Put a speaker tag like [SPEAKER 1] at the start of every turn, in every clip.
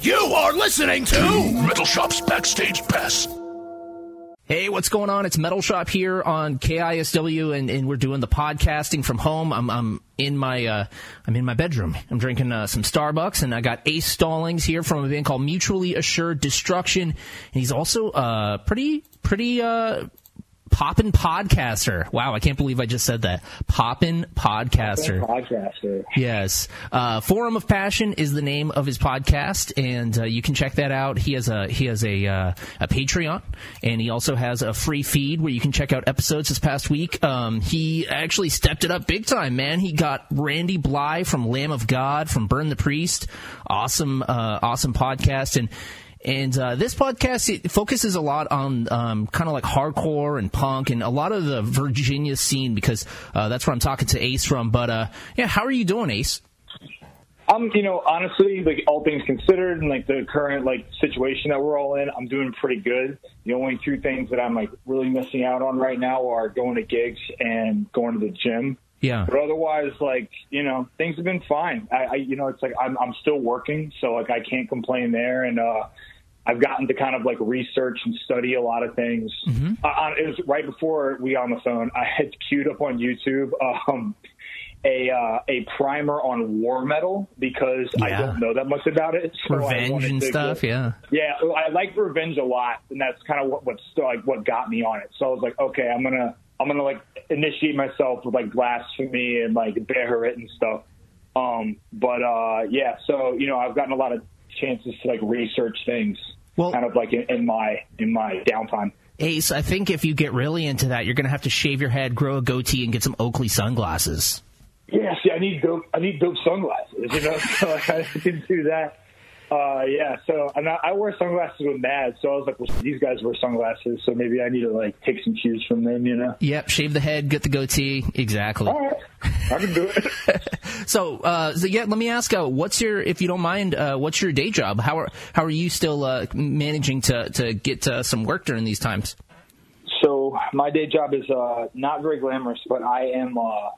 [SPEAKER 1] You are listening to Metal Shop's Backstage Pass.
[SPEAKER 2] Hey, what's going on? It's Metal Shop here on KISW, and, and we're doing the podcasting from home. I'm, I'm in my uh, I'm in my bedroom. I'm drinking uh, some Starbucks, and I got Ace Stallings here from a band called Mutually Assured Destruction, and he's also uh, pretty pretty uh, poppin' podcaster. Wow, I can't believe I just said that. Poppin' podcaster.
[SPEAKER 3] Podcaster.
[SPEAKER 2] Yes. Uh, Forum of Passion is the name of his podcast, and uh, you can check that out. He has a he has a uh, a Patreon, and he also has a free feed where you can check out episodes this past week. Um, he actually stepped it up big time, man. He got Randy Blythe from Lamb of God from Burn the Priest. Awesome, uh, awesome podcast, and and uh, this podcast it focuses a lot on um, kind of like hardcore and punk and a lot of the Virginia scene because uh, that's where I'm talking to Ace from. But uh, yeah, how are you doing, Ace?
[SPEAKER 3] I'm, you know, honestly, like all things considered, and like the current like situation that we're all in, I'm doing pretty good. The only two things that I'm like really missing out on right now are going to gigs and going to the gym.
[SPEAKER 2] Yeah.
[SPEAKER 3] But otherwise, like you know, things have been fine. I, I you know, it's like I'm I'm still working, so like I can't complain there, and uh, I've gotten to kind of like research and study a lot of things.
[SPEAKER 2] Mm-hmm.
[SPEAKER 3] Uh, it was right before we on the phone. I had queued up on YouTube um, a uh, a primer on war metal because I don't know that much about it. So
[SPEAKER 2] Revenge and stuff.
[SPEAKER 3] get-
[SPEAKER 2] Yeah.
[SPEAKER 3] yeah, I like revenge a lot, and that's kind of what what st- like what got me on it. So I was like, okay, I'm gonna I'm gonna like initiate myself with like blasphemy and like Beherit and stuff. Um, but uh, yeah, so you know, I've gotten a lot of chances to like research things,
[SPEAKER 2] Well-
[SPEAKER 3] kind of like in, in my in my downtime.
[SPEAKER 2] Ace, I think if you get really into that, you're going to have to shave your head, grow a goatee, and get some Oakley sunglasses.
[SPEAKER 3] Yeah, see, I need dope. I need dope sunglasses. You know, so I can do that. Uh, yeah, so and I, I wear sunglasses with Mad, so I was like, well, these guys wear sunglasses, so maybe I need to like take some cues from them. You know.
[SPEAKER 2] Yep, shave the head, get the goatee. Exactly.
[SPEAKER 3] All right, I can do it.
[SPEAKER 2] So, uh, so yeah, let me ask, uh, what's your, if you don't mind, uh, what's your day job? How are how are you still uh, managing to to get uh, some work during these times?
[SPEAKER 3] So my day job is uh, not very glamorous, but I am uh,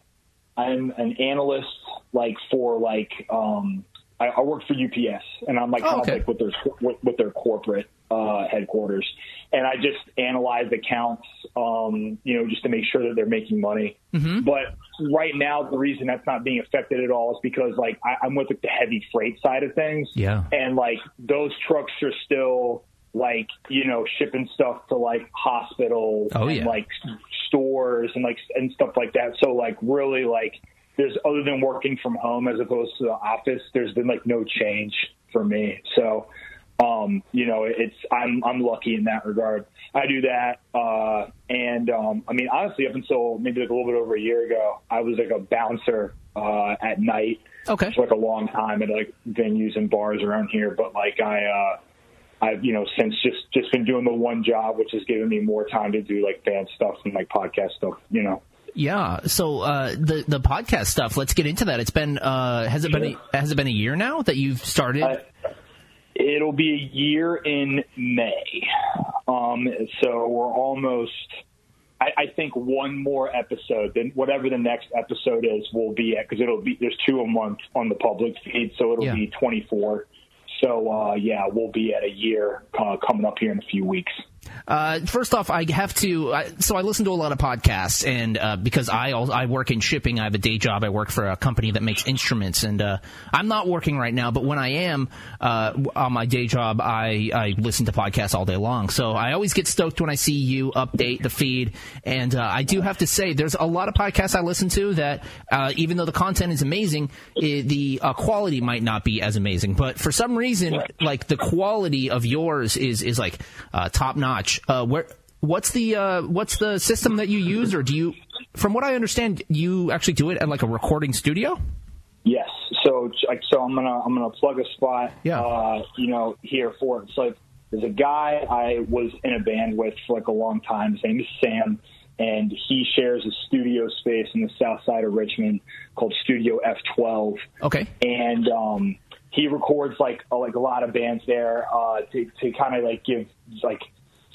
[SPEAKER 3] I'm an analyst like for like um, I, I work for UPS and I'm like
[SPEAKER 2] Oh, okay.
[SPEAKER 3] with their with, with their corporate uh, headquarters, and I just analyze accounts, um, you know, just to make sure that they're making money. But right now, the reason that's not being affected at all is because like I, I'm with like, the heavy freight side of things,
[SPEAKER 2] Yeah.
[SPEAKER 3] and like those trucks are still like you know shipping stuff to like hospitals
[SPEAKER 2] Oh,
[SPEAKER 3] and
[SPEAKER 2] yeah.
[SPEAKER 3] like stores and like and stuff like that so like really like there's other than working from home as opposed to the office there's been like no change for me so um you know it's i'm i'm lucky in that regard i do that uh and um i mean honestly up until maybe like a little bit over a year ago i was like a bouncer uh at night
[SPEAKER 2] Okay.
[SPEAKER 3] for like a long time at like venues and bars around here. But like I, uh, I've you know since just just been doing the one job, which has given me more time to do like band stuff and like podcast stuff. You know.
[SPEAKER 2] Yeah. So uh, the the podcast stuff. Let's get into that. It's been uh, has it been a, has it been a year now that you've started?
[SPEAKER 3] Uh, It'll be a year in May. Um, so we're almost. I, I think one more episode, then whatever the next episode is, will be at because it'll be there's two a month on the public feed, so it'll
[SPEAKER 2] Yeah.
[SPEAKER 3] be 24. So uh, yeah, we'll be at a year uh, coming up here in a few weeks.
[SPEAKER 2] Uh, first off, I have to. I, so I listen to a lot of podcasts, and uh, because I I work in shipping, I have a day job. I work for a company that makes instruments, and uh, I'm not working right now. But when I am uh, on my day job, I I listen to podcasts all day long. So I always get stoked when I see you update the feed, and uh, I do have to say, there's a lot of podcasts I listen to that, uh, even though the content is amazing, it, the quality might not be as amazing. But for some reason, like the quality of yours is is like top notch uh, where what's the uh, what's the system that you use, or do you? From what I understand, you actually do it at like a recording studio.
[SPEAKER 3] Yes. So like so, I'm gonna I'm gonna plug a spot.
[SPEAKER 2] Yeah.
[SPEAKER 3] Uh, you know, here for it. So there's a guy I was in a band with for like a long time. His name is Sam, and he shares a studio space in the south side of Richmond called Studio F12.
[SPEAKER 2] Okay.
[SPEAKER 3] And um, he records like a, like a lot of bands there uh, to to kind of like give like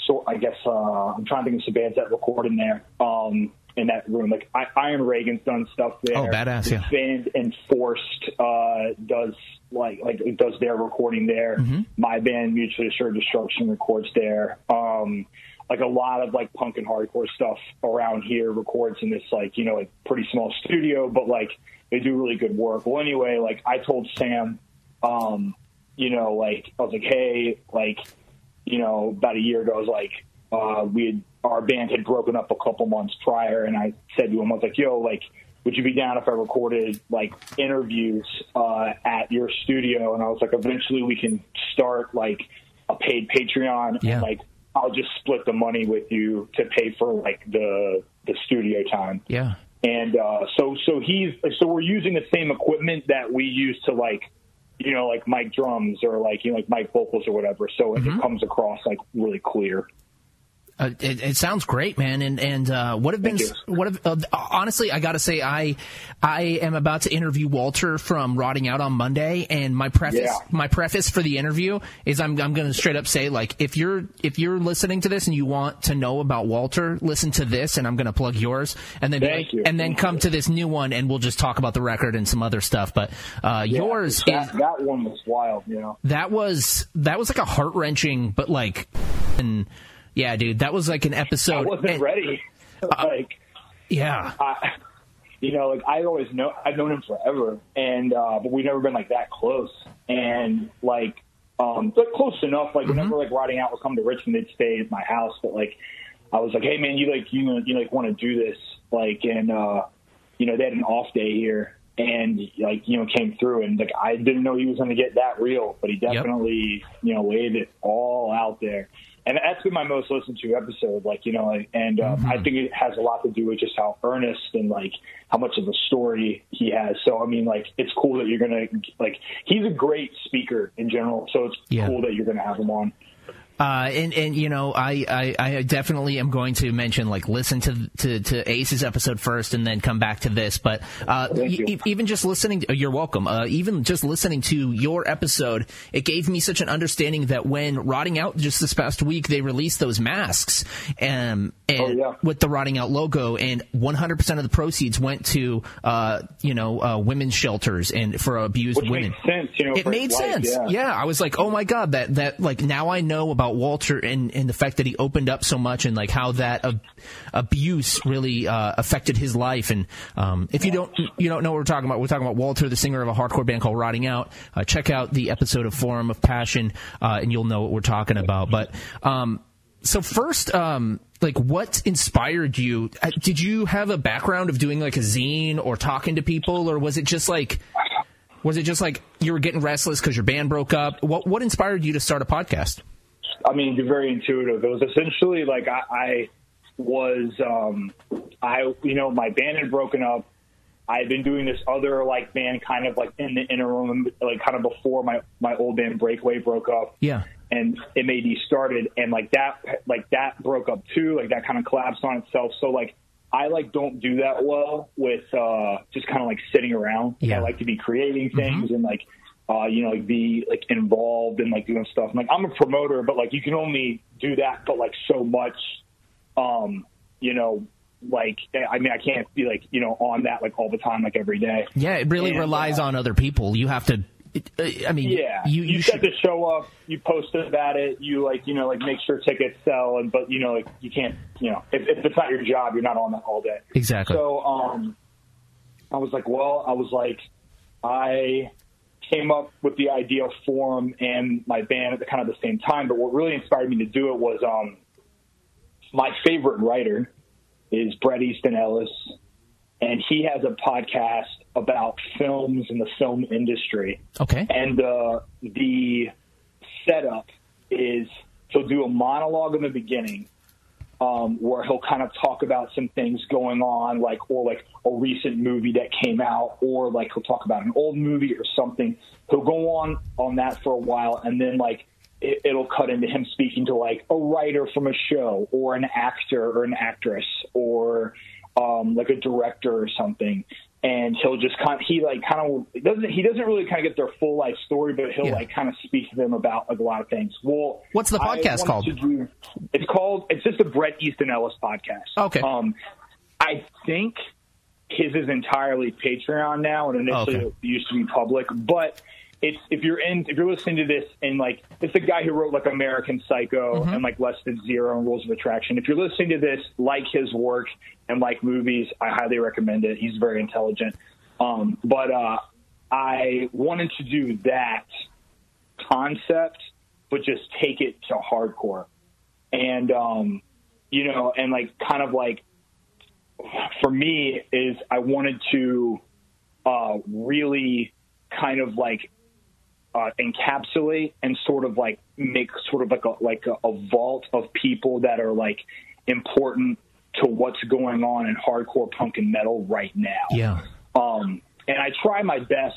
[SPEAKER 3] so I guess uh, I'm trying to think of some bands that record in there. Um, in that room, like I, Iron Reagan's done stuff there.
[SPEAKER 2] Oh, badass! Yeah.
[SPEAKER 3] Band Enforced uh, does like like does their recording there.
[SPEAKER 2] Mm-hmm.
[SPEAKER 3] My band Mutually Assured Destruction records there. Um, like a lot of like punk and hardcore stuff around here records in this like you know like pretty small studio, but like they do really good work. Well, anyway, like I told Sam, um, you know, like I was like, hey, like you know, about a year ago, I was like, uh, we had, our band had broken up a couple months prior, and I said to him, I was like, yo, like, would you be down if I recorded like interviews uh, at your studio? And I was like, eventually we can start like a paid Patreon,
[SPEAKER 2] yeah.
[SPEAKER 3] and like I'll just split the money with you to pay for like the the studio time.
[SPEAKER 2] Yeah.
[SPEAKER 3] And uh, so so he's so we're using the same equipment that we use to like you know, like mic drums or like you know, like mic vocals or whatever. So mm-hmm. it comes across like really clear.
[SPEAKER 2] Uh, it, it, sounds great, man. And and uh, what have been what have uh, honestly, I got to say, I I am about to interview Walter from Rotting Out on Monday, and my preface
[SPEAKER 3] yeah.
[SPEAKER 2] my preface for the interview is I'm I'm to straight up say like if you're if you're listening to this and you want to know about Walter, listen to this, and I'm to plug yours, and then
[SPEAKER 3] like,
[SPEAKER 2] and then come to this new one, and we'll just talk about the record and some other stuff. But uh,
[SPEAKER 3] yeah,
[SPEAKER 2] yours
[SPEAKER 3] that,
[SPEAKER 2] is
[SPEAKER 3] that one was wild, you know.
[SPEAKER 2] That was that was like a heart wrenching, but like and yeah, dude, that was like an episode. I
[SPEAKER 3] wasn't
[SPEAKER 2] and,
[SPEAKER 3] ready. like,
[SPEAKER 2] yeah,
[SPEAKER 3] I, you know, like I always know I've known him forever, and uh, but we've never been like that close, and like, um, but close enough. Like, mm-hmm. whenever like Rotting Out would come to Richmond, they'd stay at my house, but like, I was like, hey man, you like you you like want to do this, like, and uh, you know, they had an off day here, and like you know came through and like I didn't know he was going to get that real, but he definitely yep. you know laid it all out there and that's been my most listened to episode. Like you know, and um, mm-hmm. I think it has a lot to do with just how earnest and like how much of a story he has. So I mean, like it's cool that you're gonna like he's a great speaker in general. So it's yeah. cool that you're gonna have him on.
[SPEAKER 2] Uh, and and you know, I, I, I definitely am going to mention like listen to to, to Ace's episode first, and then come back to this. But uh, e- even just listening, to, you're welcome. Uh, even just listening to your episode, it gave me such an understanding that when rotting out just this past week, they released those masks, um, and
[SPEAKER 3] oh, yeah.
[SPEAKER 2] with the rotting out logo, and 100 percent of the proceeds went to uh, you know uh, women's shelters and for abused
[SPEAKER 3] Which
[SPEAKER 2] women.
[SPEAKER 3] Sense, you know,
[SPEAKER 2] it made sense.
[SPEAKER 3] yeah.
[SPEAKER 2] yeah, I was like, oh my god, that that like now I know about about Walter and, and the fact that he opened up so much and like how that ab- abuse really uh, affected his life. And um, if you don't you don't know what we're talking about, we're talking about Walter, the singer of a hardcore band called Rotting Out. Uh, check out the episode of Forum of Passion, uh, and you'll know what we're talking about. But um, so first, um, like what inspired you? Uh, did you have a background of doing like a zine or talking to people, or was it just like? Was it just like you were getting restless because your band broke up? What what inspired you to start a podcast?
[SPEAKER 3] I mean, very intuitive. It was essentially like I, I was, um, I, you know, my band had broken up. I had been doing this other like band kind of like in the interim, like kind of before my, my old band Breakaway broke up.
[SPEAKER 2] Yeah.
[SPEAKER 3] And MAD started and like that, like that broke up too. Like that kind of collapsed on itself. So like, I like don't do that well with, uh, just kind of like sitting around.
[SPEAKER 2] Yeah.
[SPEAKER 3] I like to be creating things
[SPEAKER 2] mm-hmm.
[SPEAKER 3] and like, uh, you know, like be like involved in like doing stuff. like I'm a promoter, but like you can only do that, but like so much, um, you know, like I mean, I can't be like you know on that like all the time, like every day.
[SPEAKER 2] Yeah, it really
[SPEAKER 3] and,
[SPEAKER 2] relies
[SPEAKER 3] uh,
[SPEAKER 2] on other people. You have to uh, I mean,
[SPEAKER 3] Yeah,
[SPEAKER 2] you
[SPEAKER 3] you,
[SPEAKER 2] you
[SPEAKER 3] set
[SPEAKER 2] should.
[SPEAKER 3] the show up, you posted about it, you like you know like make sure tickets sell, and but you know like you can't you know if, if it's not your job, you're not on that all day.
[SPEAKER 2] Exactly.
[SPEAKER 3] So um, I was like, well, I was like, I came up with the idea of Forum and my band at the kind of the same time. But what really inspired me to do it was um, my favorite writer is Bret Easton Ellis, and he has a podcast about films and the film industry.
[SPEAKER 2] Okay.
[SPEAKER 3] And uh, the setup is he'll do a monologue in the beginning um, where he'll kind of talk about some things going on, like or like a recent movie that came out, or like he'll talk about an old movie or something. He'll go on on that for a while, and then like it, it'll cut into him speaking to like a writer from a show, or an actor or an actress, or um, like a director or something. And he'll just kind of, he like kind of doesn't he doesn't really kind of get their full life story, but he'll
[SPEAKER 2] Yeah.
[SPEAKER 3] like kind of speak to them about like a lot of things. Well,
[SPEAKER 2] What's the podcast called?
[SPEAKER 3] do- it's called. It's just a Bret Easton Ellis podcast.
[SPEAKER 2] Okay.
[SPEAKER 3] Um, I think his is entirely Patreon now, and initially
[SPEAKER 2] Okay.
[SPEAKER 3] it used to be public. But it's if you're in, if you're listening to this, and like it's the guy who wrote like American Psycho
[SPEAKER 2] Mm-hmm.
[SPEAKER 3] and like Less Than Zero and Rules of Attraction. If you're listening to this, like his work and like movies, I highly recommend it. He's very intelligent. Um, but uh, I wanted to do that concept, but just take it to hardcore. And, um, you know, and like kind of like for me is I wanted to uh, really kind of like uh, encapsulate and sort of like make sort of like a like a, a vault of people that are like important to what's going on in hardcore punk and metal right now.
[SPEAKER 2] Yeah.
[SPEAKER 3] Um, and I try my best.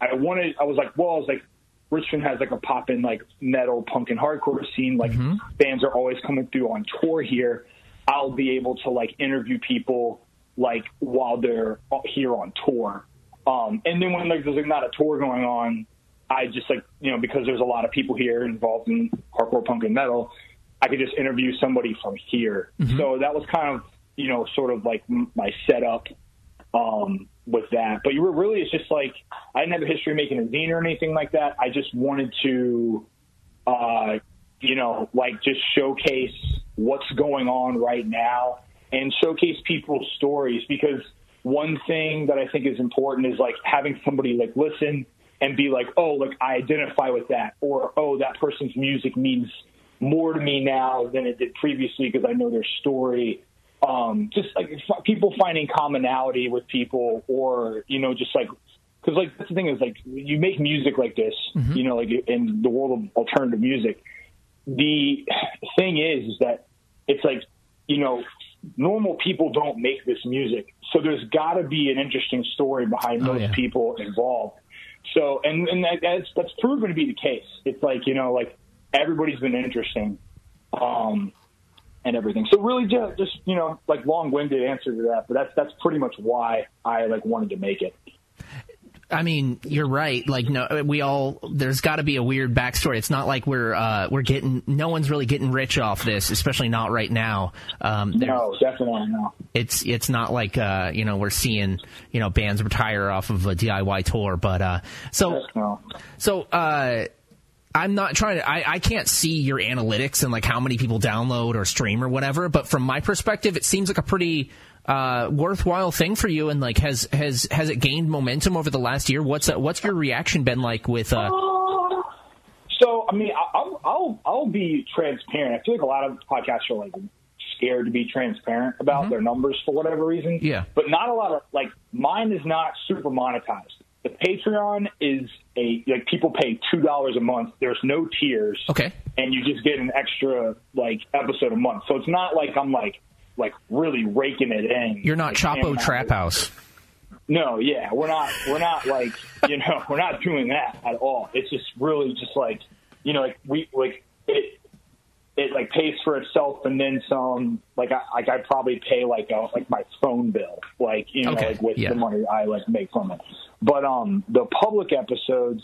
[SPEAKER 3] I wanted. I was like, well, I was like, Richmond has like a pop in like metal, punk, and hardcore scene. Like bands are always coming through on tour here. I'll be able to like interview people like while they're here on tour. Um, and then when like there's like not a tour going on, I just like you know because there's a lot of people here involved in hardcore punk and metal, I could just interview somebody from here. So that was kind of you know sort of like my setup um, with that. But you were really, it's just like I didn't have a history of making a zine or anything like that. I just wanted to, uh, you know, like just showcase what's going on right now and showcase people's stories because one thing that I think is important is like having somebody like listen and be like, oh, like I identify with that, or oh, that person's music means more to me now than it did previously because I know their story um, just like f- people finding commonality with people, or you know, just like because like that's the thing is like you make music like this, you know, like in the world of alternative music. The thing is, is that it's like you know, normal people don't make this music, so there's got to be an interesting story behind
[SPEAKER 2] Oh,
[SPEAKER 3] most
[SPEAKER 2] yeah.
[SPEAKER 3] people involved. So, and and that, that's that's proven to be the case. It's like you know, like everybody's been interesting. Um, and everything. So really, just, just you know, like long-winded answer to that, but that's that's pretty much why I like wanted to make it.
[SPEAKER 2] I mean, you're right. Like, no, we all there's got to be a weird backstory. It's not like we're uh, we're getting no one's really getting rich off this, especially not right now. Um,
[SPEAKER 3] No, definitely no.
[SPEAKER 2] it's it's not like uh, you know we're seeing you know bands retire off of a DIY tour, but uh, so
[SPEAKER 3] No.
[SPEAKER 2] so uh, I'm not trying to. I, I can't see your analytics and like how many people download or stream or whatever. But from my perspective, it seems like a pretty uh, worthwhile thing for you. And like, has has has it gained momentum over the last year? What's uh, what's your reaction been like with? Uh,
[SPEAKER 3] So I mean, I- I'll I'll I'll be transparent. I feel like a lot of podcasts are like scared to be transparent about their numbers for whatever reason.
[SPEAKER 2] Mm-hmm. Yeah.
[SPEAKER 3] But not a lot of like mine is not super monetized. The Patreon is a like people pay two dollars a month. There's no tiers.
[SPEAKER 2] Okay.
[SPEAKER 3] And you just get an extra like episode a month. So it's not like I'm like like really raking it in.
[SPEAKER 2] you're not
[SPEAKER 3] Like,
[SPEAKER 2] Chapo
[SPEAKER 3] out
[SPEAKER 2] Trap House.
[SPEAKER 3] no, yeah, we're not. We're not like you know, we're not doing that at all. It's just really just like you know, like we like it. It like pays for itself and then some. Like I like I probably pay like a like my phone bill, like you know,
[SPEAKER 2] Okay,
[SPEAKER 3] like with
[SPEAKER 2] yeah.
[SPEAKER 3] the money I like make from it. But um, the public episodes,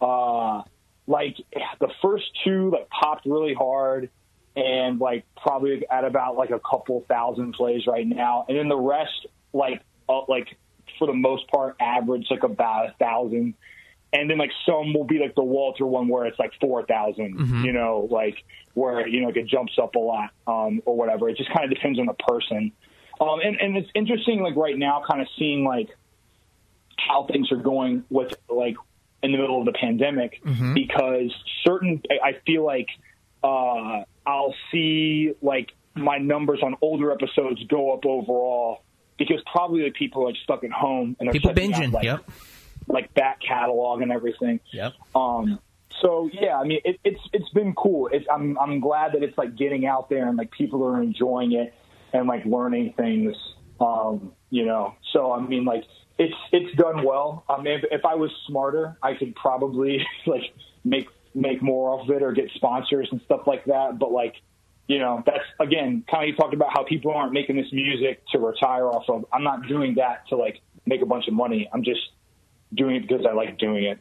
[SPEAKER 3] uh, like the first two like popped really hard and like probably at about like a couple thousand plays right now, and then the rest like uh, like for the most part average like about a thousand. and then like some will be like the Walter one where it's like 4,000,
[SPEAKER 2] Mm-hmm.
[SPEAKER 3] you know, like where you know like it jumps up a lot um, or whatever. It just kind of depends on the person. Um, and and it's interesting like right now, kind of seeing like how things are going with like in the middle of the pandemic because certain I I feel like uh, I'll see like my numbers on older episodes go up overall because probably like people are like stuck at home and they're
[SPEAKER 2] People
[SPEAKER 3] checking out,
[SPEAKER 2] binging.
[SPEAKER 3] like,
[SPEAKER 2] Yep.
[SPEAKER 3] like back catalog and everything.
[SPEAKER 2] Yep.
[SPEAKER 3] Um, so yeah, I mean, it, it's it's been cool. It's, I'm I'm glad that it's like getting out there and like people are enjoying it and like learning things. Um, you know, so I mean, like it's it's done well. I mean, if, if I was smarter, I could probably like make make more off of it or get sponsors and stuff like that. But like, you know, that's again kind of you talked about how people aren't making this music to retire off of. I'm not doing that to like make a bunch of money. I'm just doing it because I like doing it.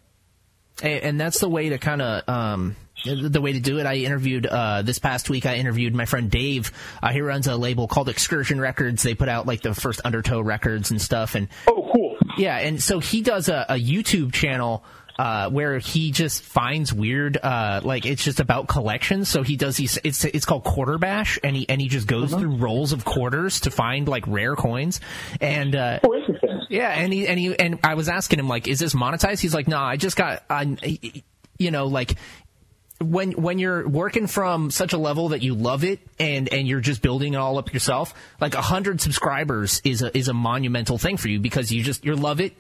[SPEAKER 2] And, and that's the way to kind of um, the way to do it. I interviewed uh, this past week. I interviewed my friend Dave. Uh, he runs a label called Excursion Records. They put out like the first Undertow records and stuff. And
[SPEAKER 3] Oh, cool.
[SPEAKER 2] yeah, and so he does a, a YouTube channel. Uh, where he just finds weird, uh, like it's just about collections. So he does these. It's it's called Quarter Bash, and he and he just goes through rolls of quarters to find like rare coins. And uh,
[SPEAKER 3] Oh, interesting.
[SPEAKER 2] yeah, and he and he and I was asking him like, is this monetized? He's like, no, I just got, I, you know, like when when you're working from such a level that you love it and and you're just building it all up yourself, like a hundred subscribers is a is a monumental thing for you because you just you love it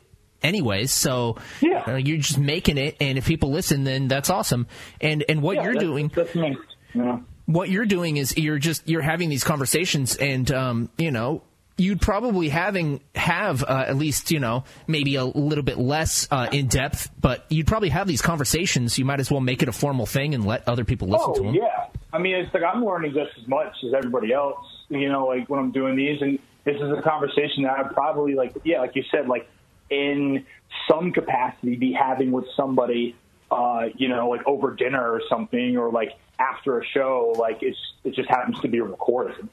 [SPEAKER 2] anyways. So
[SPEAKER 3] Yeah.
[SPEAKER 2] uh, you're just making it, and if people listen, then that's awesome. And and what
[SPEAKER 3] Yeah,
[SPEAKER 2] you're
[SPEAKER 3] that's-
[SPEAKER 2] doing
[SPEAKER 3] That's me. Yeah.
[SPEAKER 2] what you're doing is you're just you're having these conversations and um, you know you'd probably having have uh, at least you know maybe a little bit less uh, in depth but you'd probably have these conversations you might as well make it a formal thing and let other people listen
[SPEAKER 3] Oh
[SPEAKER 2] to them
[SPEAKER 3] yeah. I mean, it's like I'm learning just as much as everybody else. You know, like when I'm doing these, and this is a conversation that I'd probably like, yeah, like you said, like in some capacity, be having with somebody. Uh, you know, like over dinner or something, or like after a show, like it's it just happens to be recorded.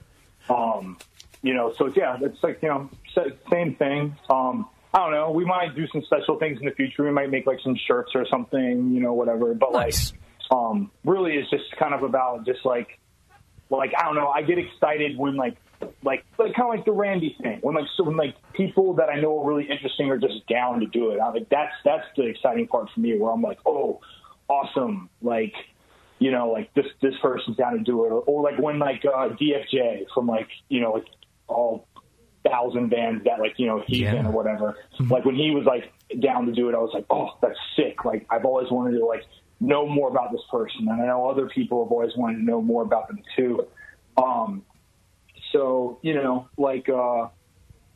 [SPEAKER 3] Um, you know, so yeah, it's like you know, same thing. Um, I don't know. We might do some special things in the future. We might make like some shirts or something, you know, whatever. But
[SPEAKER 2] Nice.
[SPEAKER 3] like, um, really, it's just kind of about just like, like I don't know. I get excited when like, like, like kind of like the Randy thing. When like, so when like people that I know are really interesting are just down to do it. I'm like, that's that's the exciting part for me. Where I'm like, oh, awesome, like. You know, like this this person's down to do it, or, or like when like uh, DFJ from like you know like all thousand bands that like you know he's
[SPEAKER 2] Yeah.
[SPEAKER 3] in or whatever. Like when he was like down to do it, I was like, oh, that's sick. Like I've always wanted to like know more about this person, and I know other people have always wanted to know more about them too. Um, so you know, like uh,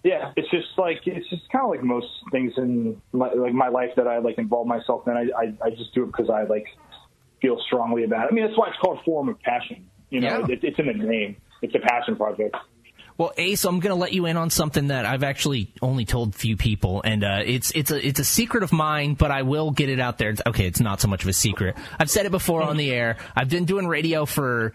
[SPEAKER 3] yeah, it's just like it's just kind of like most things in my, like my life that I like involve myself in. I I, I just do it because I like feel strongly about it. I mean, that's why it's called Forum of Passion. You know,
[SPEAKER 2] Yeah.
[SPEAKER 3] it, it's in the name. It's a passion project.
[SPEAKER 2] Well, Ace, I'm going to let you in on something that I've actually only told few people, and uh, it's it's a it's a secret of mine, but I will get it out there. It's, okay, it's not so much of a secret. I've said it before on the air. I've been doing radio for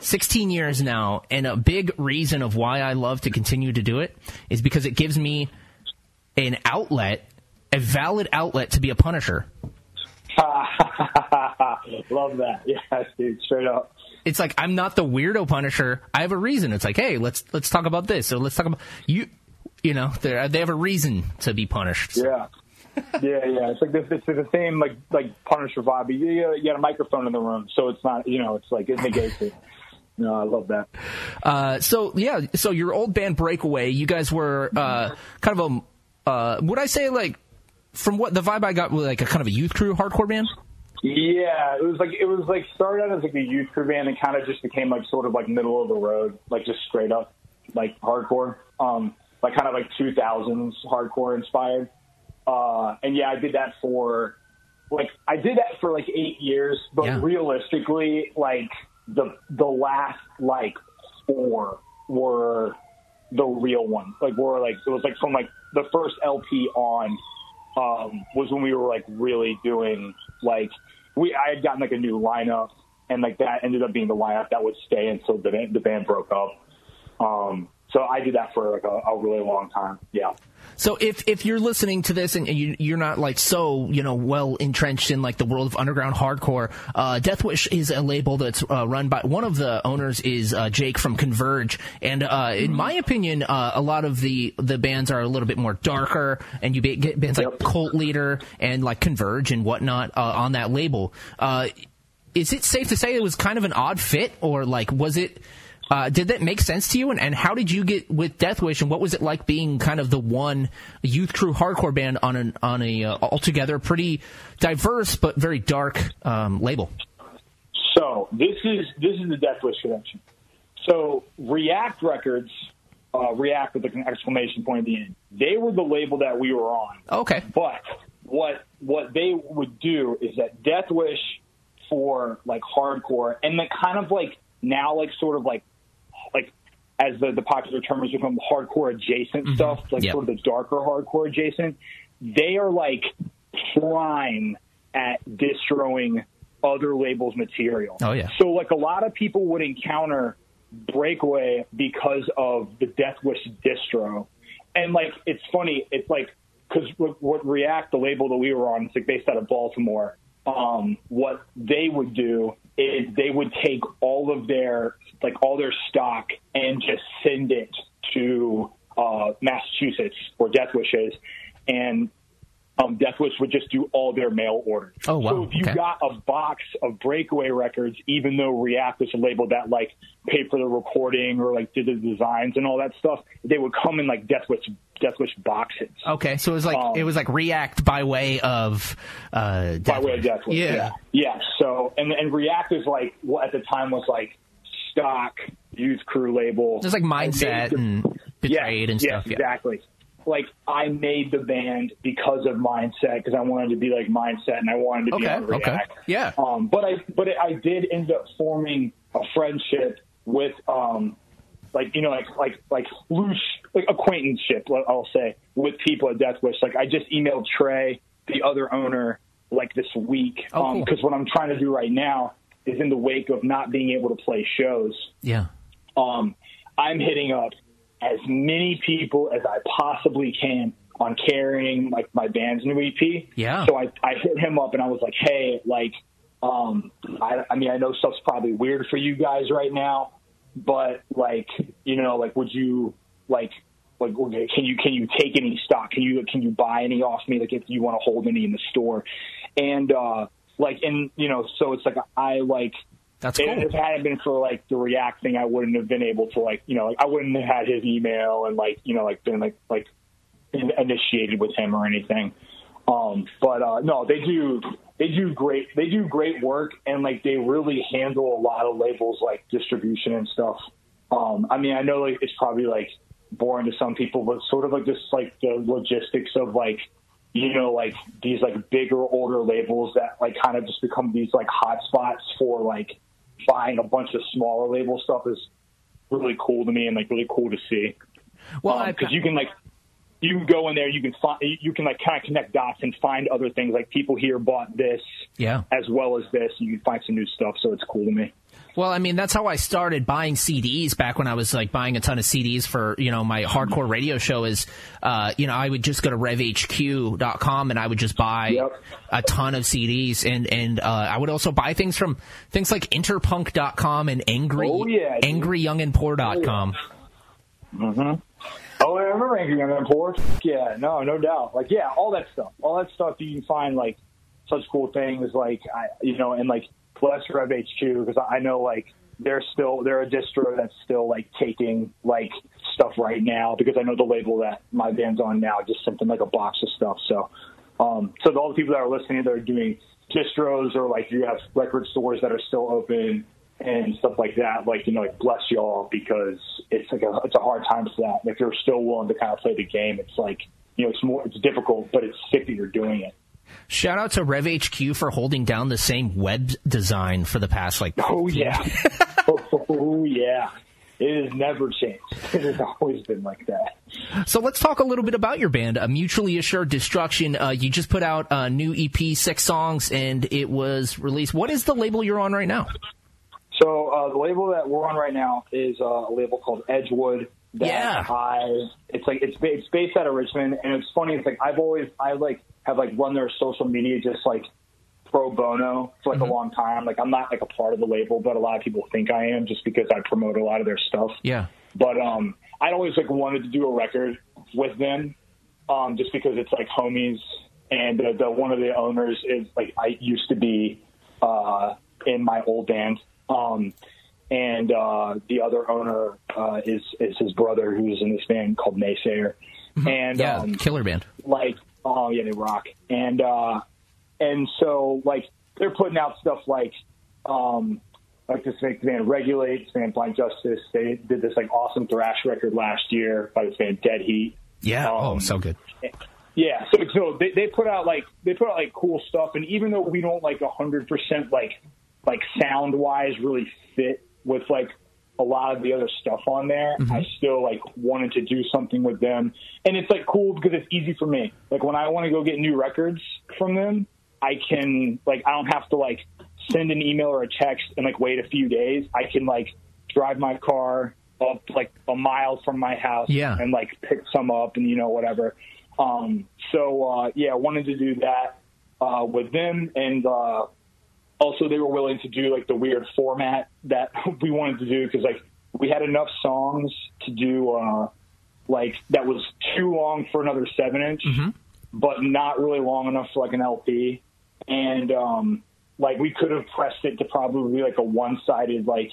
[SPEAKER 2] 16 years now, and a big reason of why I love to continue to do it is because it gives me an outlet, a valid outlet to be a punisher.
[SPEAKER 3] Love that. Yes, dude. Straight up.
[SPEAKER 2] it's like I'm not the weirdo Punisher. I have a reason. It's like, hey, let's let's talk about this. So let's talk about you. You know, they they have a reason to be punished. So-
[SPEAKER 3] Yeah. yeah, yeah. It's like this, it's the same like like Punisher vibe. You, you, you got a microphone in the room, so it's not you know it's like it negates it. No, I love that.
[SPEAKER 2] Uh, so yeah, so your old band Breakaway, you guys were uh, kind of a uh, would I say like from what the vibe I got, like a kind of a youth crew hardcore band.
[SPEAKER 3] Yeah, it was like it was like started out as like a youth crew band and kind of just became like sort of like middle of the road, like just straight up like hardcore, um, like kind of like 2000s hardcore inspired. Uh, and yeah, I did that for like I did that for like eight years, but
[SPEAKER 2] Yeah.
[SPEAKER 3] realistically, like the the last like four were the real ones. Like were like it was like from like the first LP on um, was when we were like really doing like we I had gotten like a new lineup and like that ended up being the lineup that would stay until the band, the band broke up. Um, so I did that for like a, a really long time. Yeah.
[SPEAKER 2] So if if you're listening to this and you, you're not like so you know well entrenched in like the world of underground hardcore, uh, Death Wish is a label that's uh, run by one of the owners is uh, Jake from Converge, and uh, in my opinion, uh, a lot of the the bands are a little bit more darker, and you get bands like Cult Leader and like Converge and whatnot uh, on that label. is it safe to say it was kind of an odd fit, or like was it? Uh, did that make sense to you? And, and how did you get with Death Wish? And what was it like being kind of the one youth crew hardcore band on an on a uh, altogether pretty diverse but very dark um, label?
[SPEAKER 3] So this is this is the Death Wish connection. So React Records, uh, React with an exclamation point at the end. They were the label that we were on.
[SPEAKER 2] Okay.
[SPEAKER 3] But what what they would do is that Death Wish for like hardcore and then kind of like now like sort of like as the, the popular term has become hardcore adjacent mm-hmm. stuff, like yep. sort of the darker hardcore adjacent, they are like prime at distroing other labels' material.
[SPEAKER 2] Oh yeah.
[SPEAKER 3] So like a lot of people would encounter Breakaway because of the Death Wish distro, and like it's funny, it's like because what React, the label that we were on, it's like based out of Baltimore. Um, what they would do is they would take all of their like all their stock and just send it to uh, Massachusetts or Death Wishes, and um, Death Wish would just do all their mail orders.
[SPEAKER 2] Oh wow!
[SPEAKER 3] So if you
[SPEAKER 2] okay.
[SPEAKER 3] got a box of Breakaway records, even though React was a label that like paid for the recording or like did the designs and all that stuff, they would come in like Death Wish Death Wish boxes.
[SPEAKER 2] Okay, so it was like um, it was like React by way of uh,
[SPEAKER 3] Death by way of Death Wish. Yeah. yeah, yeah. So and and React is like what at the time was like stock youth crew label.
[SPEAKER 2] Just like mindset and, and betrayed
[SPEAKER 3] yes,
[SPEAKER 2] and stuff. Yeah,
[SPEAKER 3] exactly like I made the band because of mindset because I wanted to be like mindset and I wanted to be
[SPEAKER 2] okay,
[SPEAKER 3] React.
[SPEAKER 2] Okay. Yeah.
[SPEAKER 3] Um, but I but I did end up forming a friendship with um like you know like like like loose like acquaintanceship I'll say with people at Death Wish. Like I just emailed Trey, the other owner, like this week because
[SPEAKER 2] oh,
[SPEAKER 3] um,
[SPEAKER 2] cool.
[SPEAKER 3] what I'm trying to do right now is in the wake of not being able to play shows.
[SPEAKER 2] Yeah.
[SPEAKER 3] Um, I'm hitting up as many people as I possibly can on carrying like my band's new EP.
[SPEAKER 2] Yeah.
[SPEAKER 3] So I, I hit him up and I was like, hey, like, um, I, I mean, I know stuff's probably weird for you guys right now, but like, you know, like, would you like, like, can you can you take any stock? Can you can you buy any off me? Like, if you want to hold any in the store, and uh, like, and you know, so it's like I like
[SPEAKER 2] that's cool.
[SPEAKER 3] If it hadn't been for like the React thing, I wouldn't have been able to like you know like, I wouldn't have had his email and like you know like been like like initiated with him or anything. Um, but uh, no, they do they do great they do great work and like they really handle a lot of labels like distribution and stuff. Um, I mean, I know like it's probably like boring to some people, but sort of like just like the logistics of like you know, like these like bigger older labels that like kind of just become these like hot spots for like buying a bunch of smaller label stuff is really cool to me and like really cool to see.
[SPEAKER 2] Well,
[SPEAKER 3] because um, you can like you can go in there, you can find, you can like kind of connect dots and find other things. Like people here bought this,
[SPEAKER 2] yeah,
[SPEAKER 3] as well as this. You can find some new stuff, so it's cool to me.
[SPEAKER 2] Well, I mean, that's how I started buying CDs back when I was like buying a ton of CDs for, you know, my hardcore radio show is, uh, you know, I would just go to revhq.com and I would just buy
[SPEAKER 3] yep.
[SPEAKER 2] a ton of CDs and, and, uh, I would also buy things from things like interpunk.com and angry,
[SPEAKER 3] oh, yeah,
[SPEAKER 2] angryyoungandpoor.com.
[SPEAKER 3] Mm-hmm. Oh, I remember Angry Young and Poor. Yeah, no, no doubt. Like, yeah, all that stuff, all that stuff you can find like such cool things like, I, you know, and like, bless Rev HQ because I know like they're still they're a distro that's still like taking like stuff right now because I know the label that my band's on now just sent them like a box of stuff. So um so all the people that are listening that are doing distros or like you have record stores that are still open and stuff like that, like you know, like bless y'all because it's like a it's a hard time for that. If you're still willing to kind of play the game, it's like you know, it's more it's difficult, but it's sick that you're doing it.
[SPEAKER 2] Shout out to RevHQ for holding down the same web design for the past like.
[SPEAKER 3] Oh yeah, oh, yeah. It has never changed. It has always been like that.
[SPEAKER 2] So let's talk a little bit about your band, a Mutually Assured Destruction. Uh, you just put out a new EP, six songs, and it was released. What is the label you're on right now?
[SPEAKER 3] So uh, the label that we're on right now is uh, a label called Edgewood.
[SPEAKER 2] Yeah.
[SPEAKER 3] I it's like it's it's based out of Richmond, and it's funny. It's like I've always I like have like run their social media just like pro bono for like
[SPEAKER 2] Mm-hmm.
[SPEAKER 3] a long time. Like I'm not like a part of the label, but a lot of people think I am just because I promote a lot of their stuff.
[SPEAKER 2] Yeah.
[SPEAKER 3] But um, I'd always like wanted to do a record with them, um, just because it's like homies, and the, the one of the owners is like I used to be uh, in my old band, um, and uh, the other owner uh, is is his brother who's in this band called Naysayer, and
[SPEAKER 2] Yeah.
[SPEAKER 3] um,
[SPEAKER 2] Killer band.
[SPEAKER 3] like oh yeah they rock and uh and so like they're putting out stuff like um like this band regulate this band blind justice they did this like awesome thrash record last year by this band dead heat
[SPEAKER 2] Yeah. oh,
[SPEAKER 3] Um,
[SPEAKER 2] so good.
[SPEAKER 3] yeah so so they, they put out like they put out like cool stuff and even though we don't like a hundred percent like like sound wise really fit with like a lot of the other stuff on there i still like wanted to do something with them. And it's like cool because it's easy for me. Like when i want to go get new records from them i can like i don't have to like send an email or a text and like wait a few days. I can like drive my car up like a mile from my house
[SPEAKER 2] Yeah.
[SPEAKER 3] and like pick some up and you know whatever. Um so uh yeah i wanted to do that uh with them. And uh also they were willing to do like the weird format that we wanted to do because like we had enough songs to do uh like that was too long for another seven inch but not really long enough for like an lp and um like we could have pressed it to probably be like a one sided like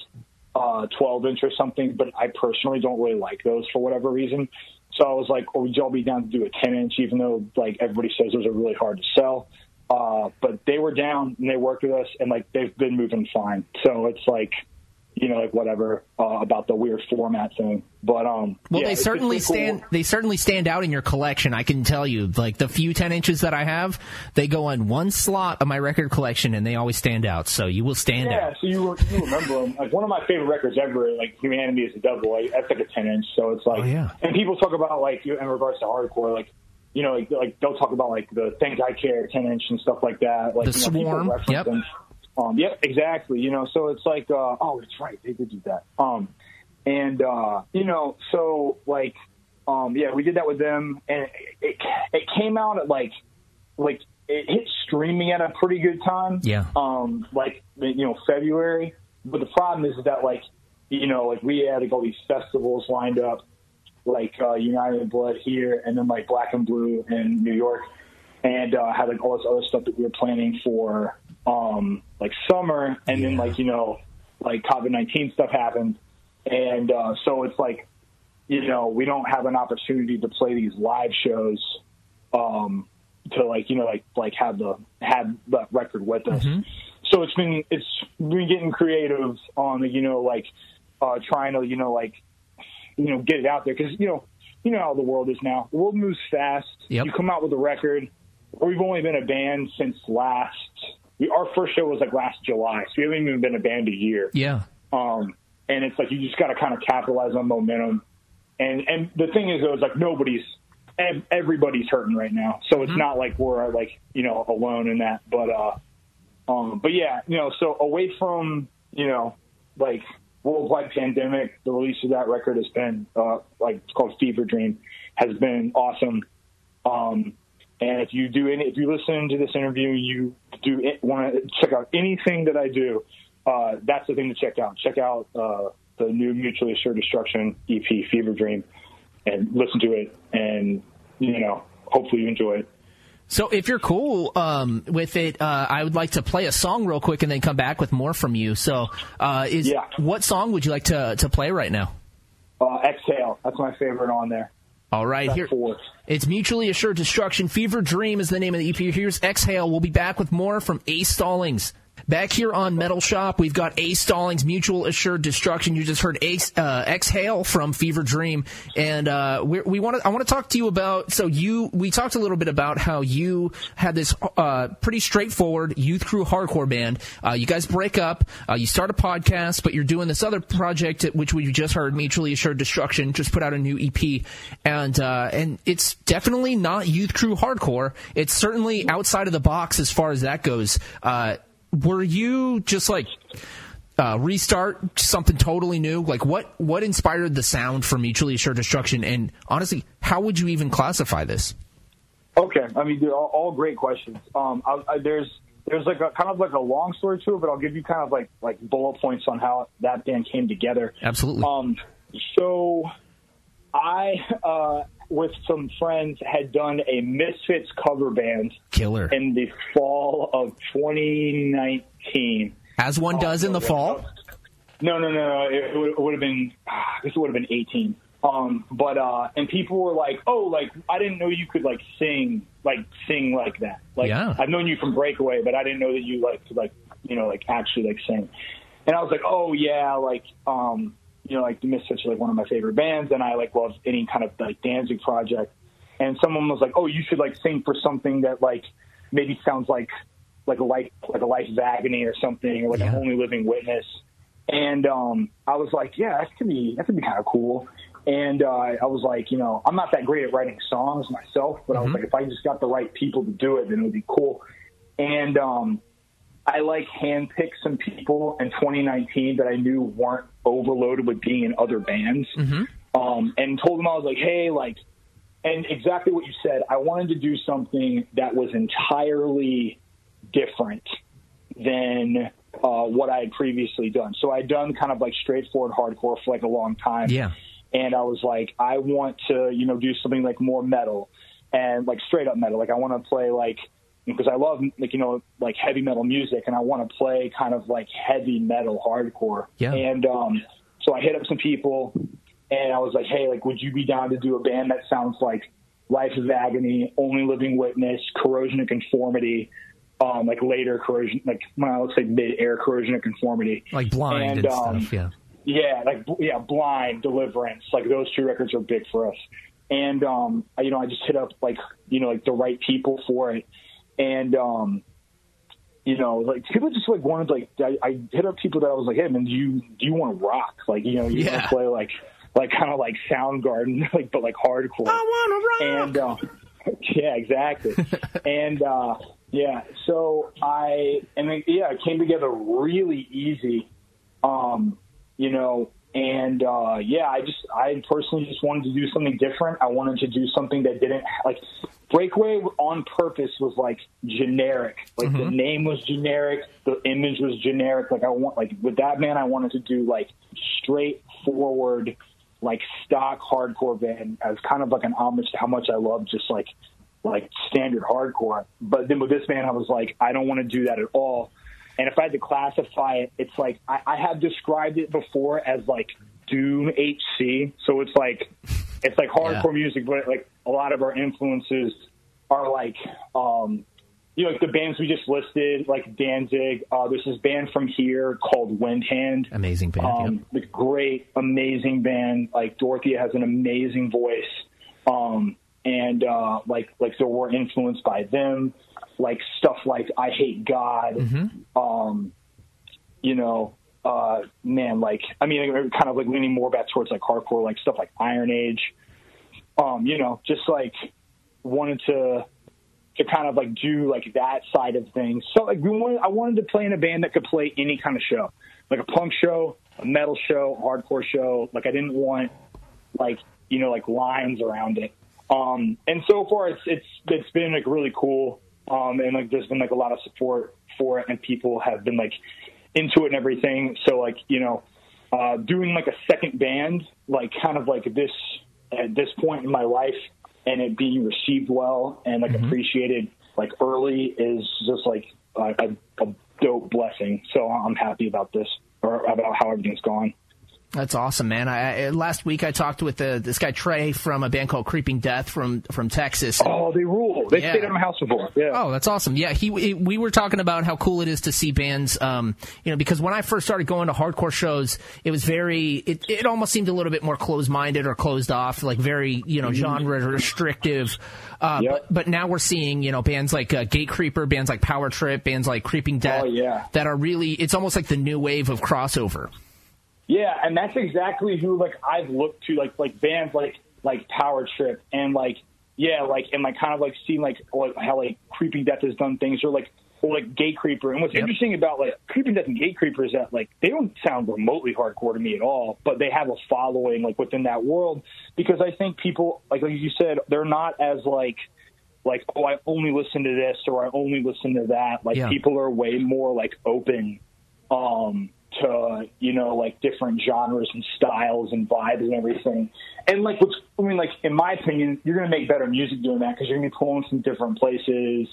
[SPEAKER 3] uh 12 inch or something but i personally don't really like those for whatever reason. So i was like oh would y'all be down to do a 10 inch? Even though like everybody says those are really hard to sell uh, but they were down and they worked with us and like they've been moving fine. So it's like, you know, like whatever uh, about the weird format thing. But um,
[SPEAKER 2] Well,
[SPEAKER 3] yeah,
[SPEAKER 2] they certainly
[SPEAKER 3] cool.
[SPEAKER 2] stand. They certainly stand out in your collection. I can tell you, like the few ten inches that I have, they go on one slot of my record collection, and they always stand out. So you will stand
[SPEAKER 3] Yeah,
[SPEAKER 2] out.
[SPEAKER 3] so you, you remember them. Like one of my favorite records ever, like Humanity is a Double. Like, that's like a ten inch. So it's like,
[SPEAKER 2] Oh, yeah.
[SPEAKER 3] and people talk about like in regards to hardcore, like you know, like, like they'll talk about like the Think I Care ten inch and stuff like that. Like
[SPEAKER 2] The
[SPEAKER 3] you know,
[SPEAKER 2] Swarm, yep.
[SPEAKER 3] them. Um, yep, exactly. You know, so it's like, uh, oh, that's right, they did do that. Um, and uh, you know, so like, um, yeah, we did that with them, and it, it, it came out at like, like it hit streaming at a pretty good time.
[SPEAKER 2] Yeah.
[SPEAKER 3] Um, like you know February, but the problem is that like, you know, like we had like all these festivals lined up, like uh, United in Blood here, and then like Black and Blue in New York, and uh, had like all this other stuff that we were planning for um, like summer, and then like you know like COVID nineteen stuff happened, and uh, so it's like you know we don't have an opportunity to play these live shows um, to like you know like like have the have that record with us. So it's been it's been getting creative on the you know like uh, trying to you know like you know get it out there because you know you know how the world is now. The world moves fast.
[SPEAKER 2] Yep.
[SPEAKER 3] You come out with a record. We've only been a band since last. We, our first show was like last July, so we haven't even been a band a year.
[SPEAKER 2] Yeah.
[SPEAKER 3] Um, and it's like you just got to kind of capitalize on momentum. And and the thing is, though, is like nobody's everybody's hurting right now, so it's not like we're like you know alone in that. But uh, um, but yeah, you know, so away from you know like worldwide pandemic, the release of that record has been uh, like it's called Fever Dream, has been awesome. Um, and if you do any, if you listen to this interview, you do want to check out anything that I do, uh, that's the thing to check out. Check out uh, the new Mutually Assured Destruction EP, Fever Dream, and listen to it, and you know, hopefully you enjoy it.
[SPEAKER 2] So if you're cool um, with it, uh, I would like to play a song real quick and then come back with more from you. So, uh, is
[SPEAKER 3] Yeah.
[SPEAKER 2] what song would you like to to play right now?
[SPEAKER 3] Uh, Exhale, that's my favorite on there.
[SPEAKER 2] All right,
[SPEAKER 3] That's
[SPEAKER 2] here
[SPEAKER 3] four.
[SPEAKER 2] it's mutually assured destruction. Fever Dream is the name of the EP. Here's Exhale. We'll be back with more from Ace Stallings. Back here on Metal Shop, we've got Ace Stallings, Mutual Assured Destruction. You just heard Ace, uh, Exhale from Fever Dream, and uh, we're, we want to. I want to talk to you about. So you, we talked a little bit about how you had this uh, pretty straightforward youth crew hardcore band. Uh, you guys break up. Uh, you start a podcast, but you're doing this other project, which we just heard, Mutually Assured Destruction, just put out a new EP, and uh, and it's definitely not youth crew hardcore. It's certainly outside of the box as far as that goes. Uh, were you just like uh, restart, something totally new? Like what what inspired the sound for Mutually Assured Destruction? And honestly, how would you even classify this?
[SPEAKER 3] Okay, I mean they're all, all great questions. Um, I, I, there's there's like a kind of like a long story to it, but I'll give you kind of like like bullet points on how that band came together.
[SPEAKER 2] Absolutely.
[SPEAKER 3] Um, so I uh, with some friends had done a Misfits cover band
[SPEAKER 2] Killer.
[SPEAKER 3] in the fall of 2019.
[SPEAKER 2] As one does in the fall.
[SPEAKER 3] No, no, no, no. It, would, it would have been. I guess it would have been 18. Um, but uh, and people were like, "Oh, like I didn't know you could like sing, like sing like that. Like
[SPEAKER 2] Yeah.
[SPEAKER 3] I've known you from Breakaway, but I didn't know that you like could like you know like actually like sing." And I was like, "Oh yeah, like um, you know, like the Misfits are like one of my favorite bands, and I like love any kind of like Danzig project." And someone was like, "Oh, you should like sing for something that like maybe sounds like like a life like a life of agony or something, or like an
[SPEAKER 2] Yeah.
[SPEAKER 3] only living witness." And um, I was like, yeah, that could be that could be kind of cool. And uh, I was like, you know, I'm not that great at writing songs myself, but I was like, if I just got the right people to do it, then it would be cool. And um, I like handpicked some people in 2019 that I knew weren't overloaded with being in other bands, um, and told them I was like, hey, like, and exactly what you said. I wanted to do something that was entirely different than uh, what I had previously done. So I'd done kind of like straightforward hardcore for like a long time.
[SPEAKER 2] Yeah.
[SPEAKER 3] And I was like, I want to, you know, do something like more metal and like straight up metal. Like I want to play like, because I love like, you know, like heavy metal music and I want to play kind of like heavy metal hardcore.
[SPEAKER 2] Yeah.
[SPEAKER 3] And, um, so I hit up some people and I was like, hey, like, would you be down to do a band that sounds like Life of Agony, Only Living Witness, Corrosion of Conformity, um, like later corrosion, like well, let's say mid-air corrosion of conformity,
[SPEAKER 2] Like blind and,
[SPEAKER 3] um,
[SPEAKER 2] stuff, yeah.
[SPEAKER 3] yeah, like yeah, blind deliverance. Like those two records are big for us. And um, I- you know, I just hit up like you know like the right people for it, and um, you know, like people just like wanted like I, I hit up people that I was like, hey man, do you do you want to rock? Like you know, you want to play like like kind of like Soundgarden, like but like hardcore.
[SPEAKER 2] I want to rock.
[SPEAKER 3] And uh, yeah, exactly. and uh, yeah, so I and then, yeah, it came together really easy. Um, you know, and uh, yeah, I just I personally just wanted to do something different. I wanted to do something that didn't like Breakaway on purpose was like generic. Like the name was generic, the image was generic. Like I want like with that man, I wanted to do like straightforward, like stock hardcore band as kind of like an homage to how much I love just like like standard hardcore. But then with this band, I was like, I don't want to do that at all. And if I had to classify it, it's like I, I have described it before as like Doom HC. So it's like it's like hardcore
[SPEAKER 2] Yeah.
[SPEAKER 3] music, but like a lot of our influences are like um you know like the bands we just listed, like Danzig. Uh, there's this band from here called Windhand.
[SPEAKER 2] Amazing band.
[SPEAKER 3] Um,
[SPEAKER 2] yep.
[SPEAKER 3] the great, amazing band. Like Dorothea has an amazing voice. Um, and uh, like like so we're influenced by them. Like stuff like Eyehategod.
[SPEAKER 2] Mm-hmm.
[SPEAKER 3] Um, you know, uh, man, like I mean, kind of like leaning more back towards like hardcore, like stuff like Iron Age. Um, you know, just like wanted to to kind of like do like that side of things. So like we wanted, I wanted to play in a band that could play any kind of show, like a punk show, a metal show, a hardcore show. Like I didn't want like you know like lines around it. Um, and so far it's it's it's been like really cool. Um, and like there's been like a lot of support for it, and people have been like into it and everything. So like you know, uh, doing like a second band, like kind of like this at this point in my life, and it being received well and like appreciated like early is just like a, a, a dope blessing. So I'm happy about this or about how everything's gone.
[SPEAKER 2] That's awesome, man. I, I last week I talked with uh, this guy Trey from a band called Creeping Death from from Texas.
[SPEAKER 3] Oh, they rule. They
[SPEAKER 2] Yeah.
[SPEAKER 3] stayed at my house before. Yeah.
[SPEAKER 2] Oh, that's awesome. Yeah, he, we were talking about how cool it is to see bands. Um, you know, because when I first started going to hardcore shows, it was very it, it almost seemed a little bit more closed minded or closed off, like very you know genre restrictive. Uh,
[SPEAKER 3] Yep.
[SPEAKER 2] but, but now we're seeing you know bands like uh, Gatecreeper, bands like Power Trip, bands like Creeping Death.
[SPEAKER 3] Oh, yeah.
[SPEAKER 2] that are really it's almost like the new wave of crossover.
[SPEAKER 3] Yeah, and that's exactly who like I've looked to, like like bands like like Power Trip and like yeah, like and like kind of like seeing like like, how like Creeping Death has done things or like or like Gatecreeper. And what's
[SPEAKER 2] Yep.
[SPEAKER 3] interesting about like Creeping Death and Gatecreeper is that like they don't sound remotely hardcore to me at all, but they have a following like within that world because I think people like like you said they're not as like like oh I only listen to this or I only listen to that. Like
[SPEAKER 2] Yeah.
[SPEAKER 3] people are way more like open um to you know like different genres and styles and vibes and everything. And like what's i mean like in my opinion you're going to make better music doing that because you're going to be pulling from different places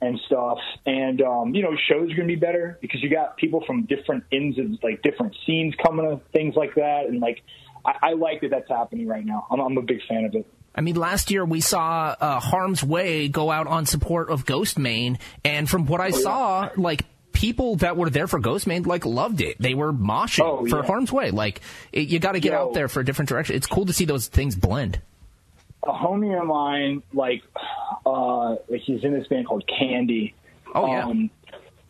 [SPEAKER 3] and stuff. And um you know shows are going to be better because you got people from different ends of like different scenes coming to things like that. And like i, I like that that's happening right now. I'm, I'm a big fan of it.
[SPEAKER 2] I mean, last year we saw uh, Harm's Way go out on support of Ghostemane, and from
[SPEAKER 3] Oh,
[SPEAKER 2] what I saw, like people that were there for Ghostemane like loved it. They were moshing
[SPEAKER 3] Oh,
[SPEAKER 2] for
[SPEAKER 3] yeah.
[SPEAKER 2] Harm's Way. Like it, you got to get
[SPEAKER 3] Yo.
[SPEAKER 2] out there for a different direction. It's cool to see those things blend.
[SPEAKER 3] a homie of mine, like, uh, he's in this band called Candy.
[SPEAKER 2] Oh, yeah.
[SPEAKER 3] Um,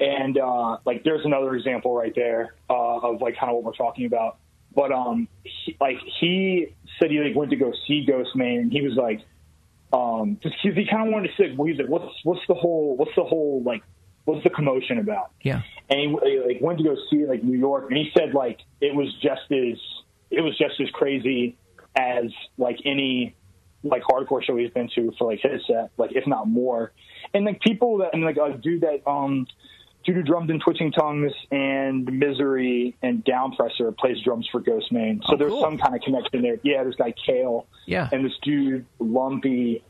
[SPEAKER 3] and uh, like, there's another example right there uh, of like kind of what we're talking about. But um, he, like he said he like went to go see Ghostemane, and he was like, um, just he, he kind of wanted to say, well, he's like, what's what's the whole what's the whole like what's the commotion about?
[SPEAKER 2] Yeah.
[SPEAKER 3] and he he, like went to go see like New York, and he said like it was just as it was just as crazy as like any like hardcore show he's been to for like his set, like if not more. And like people that and like a dude that um dude who drummed in Twitching Tongues and Misery and Downpresser plays drums for Ghostemane. So
[SPEAKER 2] Oh,
[SPEAKER 3] there's
[SPEAKER 2] cool.
[SPEAKER 3] some kind of connection there. Yeah, this guy Kale.
[SPEAKER 2] Yeah.
[SPEAKER 3] And this dude Lumpy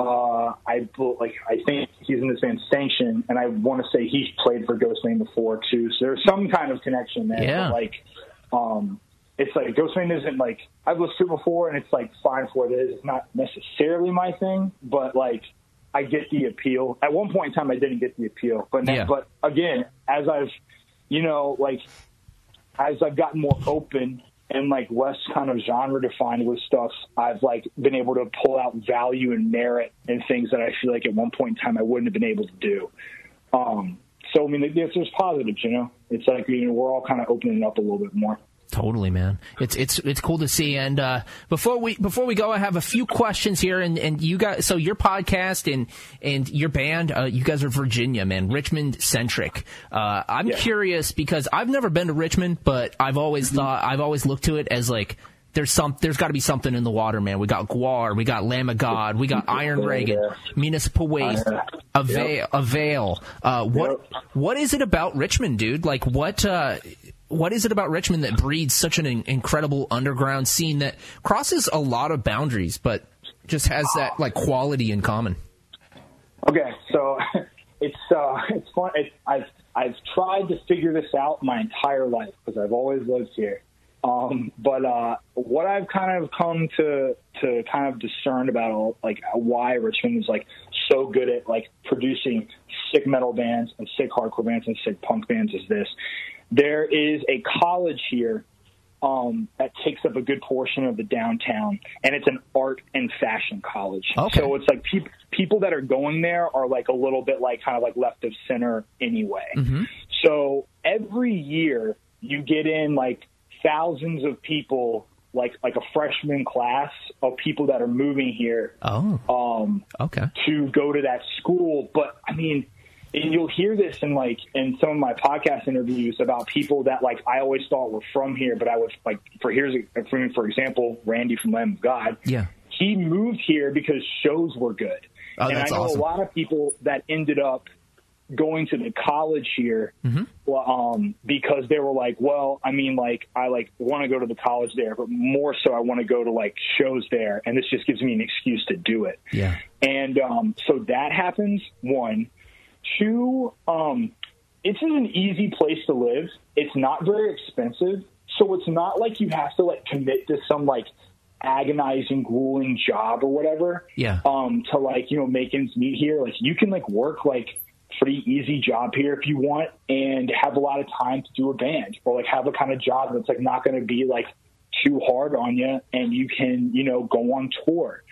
[SPEAKER 3] uh, I like. I think he's in this band Sanction, and I want to say he's played for Ghostemane before too. So there's some kind of connection there.
[SPEAKER 2] Yeah.
[SPEAKER 3] But, like, um, it's like Ghostemane isn't like I've listened to it before, and it's like fine for what it is. It's not necessarily my thing, but like I get the appeal. At one point in time, I didn't get the appeal, but now,
[SPEAKER 2] Yeah.
[SPEAKER 3] but again, as I've you know like as I've gotten more open and like less kind of genre defined with stuff, I've like been able to pull out value and merit in things that I feel like at one point in time I wouldn't have been able to do. Um, so I mean, there's positives, you know. It's like you know we're all kind of opening up a little bit more.
[SPEAKER 2] Totally, man. It's it's it's cool to see. And uh, before we before we go, I have a few questions here. And, and you guys, so your podcast and and your band, uh, you guys are Virginia, man, Richmond centric. Uh, I'm
[SPEAKER 3] Yeah.
[SPEAKER 2] curious because I've never been to Richmond, but I've always
[SPEAKER 3] Mm-hmm.
[SPEAKER 2] thought I've always looked to it as like. There's some. There's got to be something in the water, man. We got GWAR, we got Lamb of God, we got Iron Reagan,
[SPEAKER 3] yeah.
[SPEAKER 2] Municipal Waste,
[SPEAKER 3] yeah.
[SPEAKER 2] Avail, Avail. Uh, what what is it about Richmond, dude? Like what? Uh, what is it about Richmond that breeds such an incredible underground scene that crosses a lot of boundaries, but just has that like quality in common?
[SPEAKER 3] Okay, so it's uh, it's fun. It's, I've I've tried to figure this out my entire life because I've always lived here. Um, but uh, what I've kind of come to to kind of discern about like why Richmond is like so good at like producing sick metal bands and sick hardcore bands and sick punk bands is this: there is a college here um, that takes up a good portion of the downtown, and it's an art and fashion college.
[SPEAKER 2] Okay.
[SPEAKER 3] So it's like peop people that are going there are like a little bit like kind of like left of center anyway. So every year you get in like thousands of people, like like a freshman class of people that are moving here
[SPEAKER 2] Oh,
[SPEAKER 3] um,
[SPEAKER 2] okay.
[SPEAKER 3] to go to that school. But I mean, and you'll hear this in like in some of my podcast interviews about people that like I always thought were from here, but I was like, for here's a, for, for example, Randy from Lamb of God.
[SPEAKER 2] Yeah.
[SPEAKER 3] he moved here because shows were good,
[SPEAKER 2] Oh,
[SPEAKER 3] and I know
[SPEAKER 2] awesome.
[SPEAKER 3] a lot of people that ended up going to the college here
[SPEAKER 2] Mm-hmm.
[SPEAKER 3] um, because they were like, well, I mean, like, I like want to go to the college there, but more so, I want to go to like shows there, and this just gives me an excuse to do it.
[SPEAKER 2] Yeah.
[SPEAKER 3] And um, so that happens. One, two. Um, it's an easy place to live. It's not very expensive, so it's not like you have to like commit to some like agonizing, grueling job or whatever.
[SPEAKER 2] Yeah.
[SPEAKER 3] Um, to like you know make ends meet here. Like you can like work like pretty easy job here if you want, and have a lot of time to do a band or like have a kind of job that's like not going to be like too hard on you, and you can you know go on tour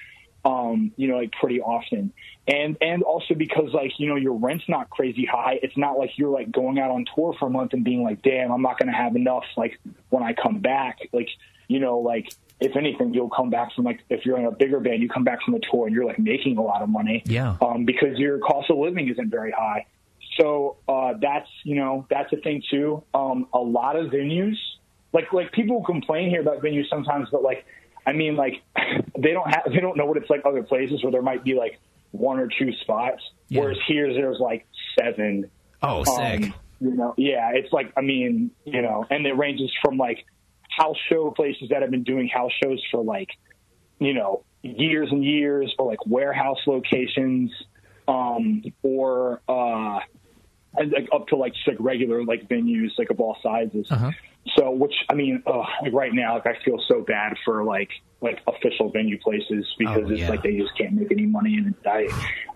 [SPEAKER 3] um, you know, like pretty often. And and also because like, you know, your rent's not crazy high. It's not like you're like going out on tour for a month and being like, damn, I'm not gonna have enough like when I come back. Like, you know, like if anything, you'll come back from like if you're in a bigger band, you come back from a tour and you're like making a lot of money.
[SPEAKER 2] Yeah.
[SPEAKER 3] Um, because your cost of living isn't very high. so uh, that's you know that's a thing too. Um, a lot of venues, like like people complain here about venues sometimes, but like I mean like they don't have they don't know what it's like other places where there might be like one or two spots,
[SPEAKER 2] Yeah.
[SPEAKER 3] whereas here there's like seven.
[SPEAKER 2] Oh, sick.
[SPEAKER 3] Um, you know, yeah, it's like I mean, you know, and it ranges from like house show places that have been doing house shows for like, you know, years and years, or like warehouse locations, um, or uh, and like up to like just like regular like venues like of all sizes.
[SPEAKER 2] Uh-huh.
[SPEAKER 3] So, which I mean, uh, like right now, like I feel so bad for like like official venue places because
[SPEAKER 2] Oh,
[SPEAKER 3] it's
[SPEAKER 2] yeah.
[SPEAKER 3] like they just can't make any money, and I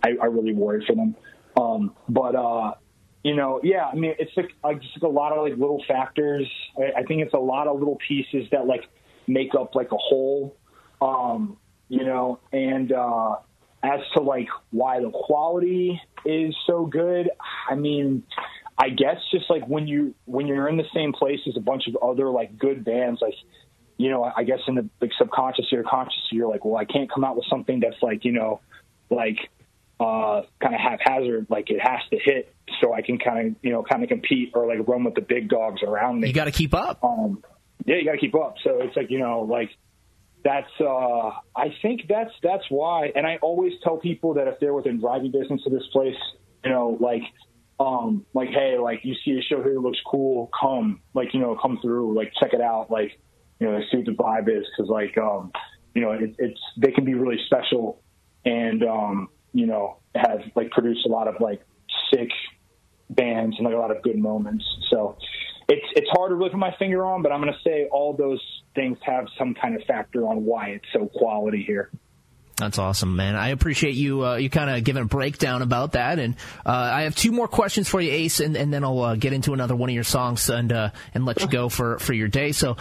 [SPEAKER 3] I, I really worry for them. Um, but uh, you know, yeah, I mean, it's like, like just like a lot of like little factors. I, I think it's a lot of little pieces that like make up like a whole. Um, you know, and uh, as to like why the quality is so good, I mean, I guess just like when you when you're in the same place as a bunch of other like good bands, like you know, I guess in the like subconscious or conscious, you're like, well, I can't come out with something that's like you know, like uh, kind of haphazard. Like it has to hit so I can kind of you know kind of compete or like run with the big dogs around me.
[SPEAKER 2] You got to keep up.
[SPEAKER 3] Um, yeah, you got to keep up. So it's like you know, like that's. uh I think that's that's why. And I always tell people that if they're within driving distance of this place, you know, like, um, like hey, like you see a show here that looks cool, come, like you know, come through, like check it out, like you know, see what the vibe is, because like, um, you know, it, it's they can be really special, and um, you know, have like produced a lot of like sick bands and like a lot of good moments. So it's it's hard to really put my finger on, but I'm to say all those things have some kind of factor on why it's so quality here.
[SPEAKER 2] That's awesome, man. I appreciate you uh, you kind of giving a breakdown about that, and uh, I have two more questions for you, Ace, and, and then I'll uh, get into another one of your songs and uh, and let you go for for your day. So,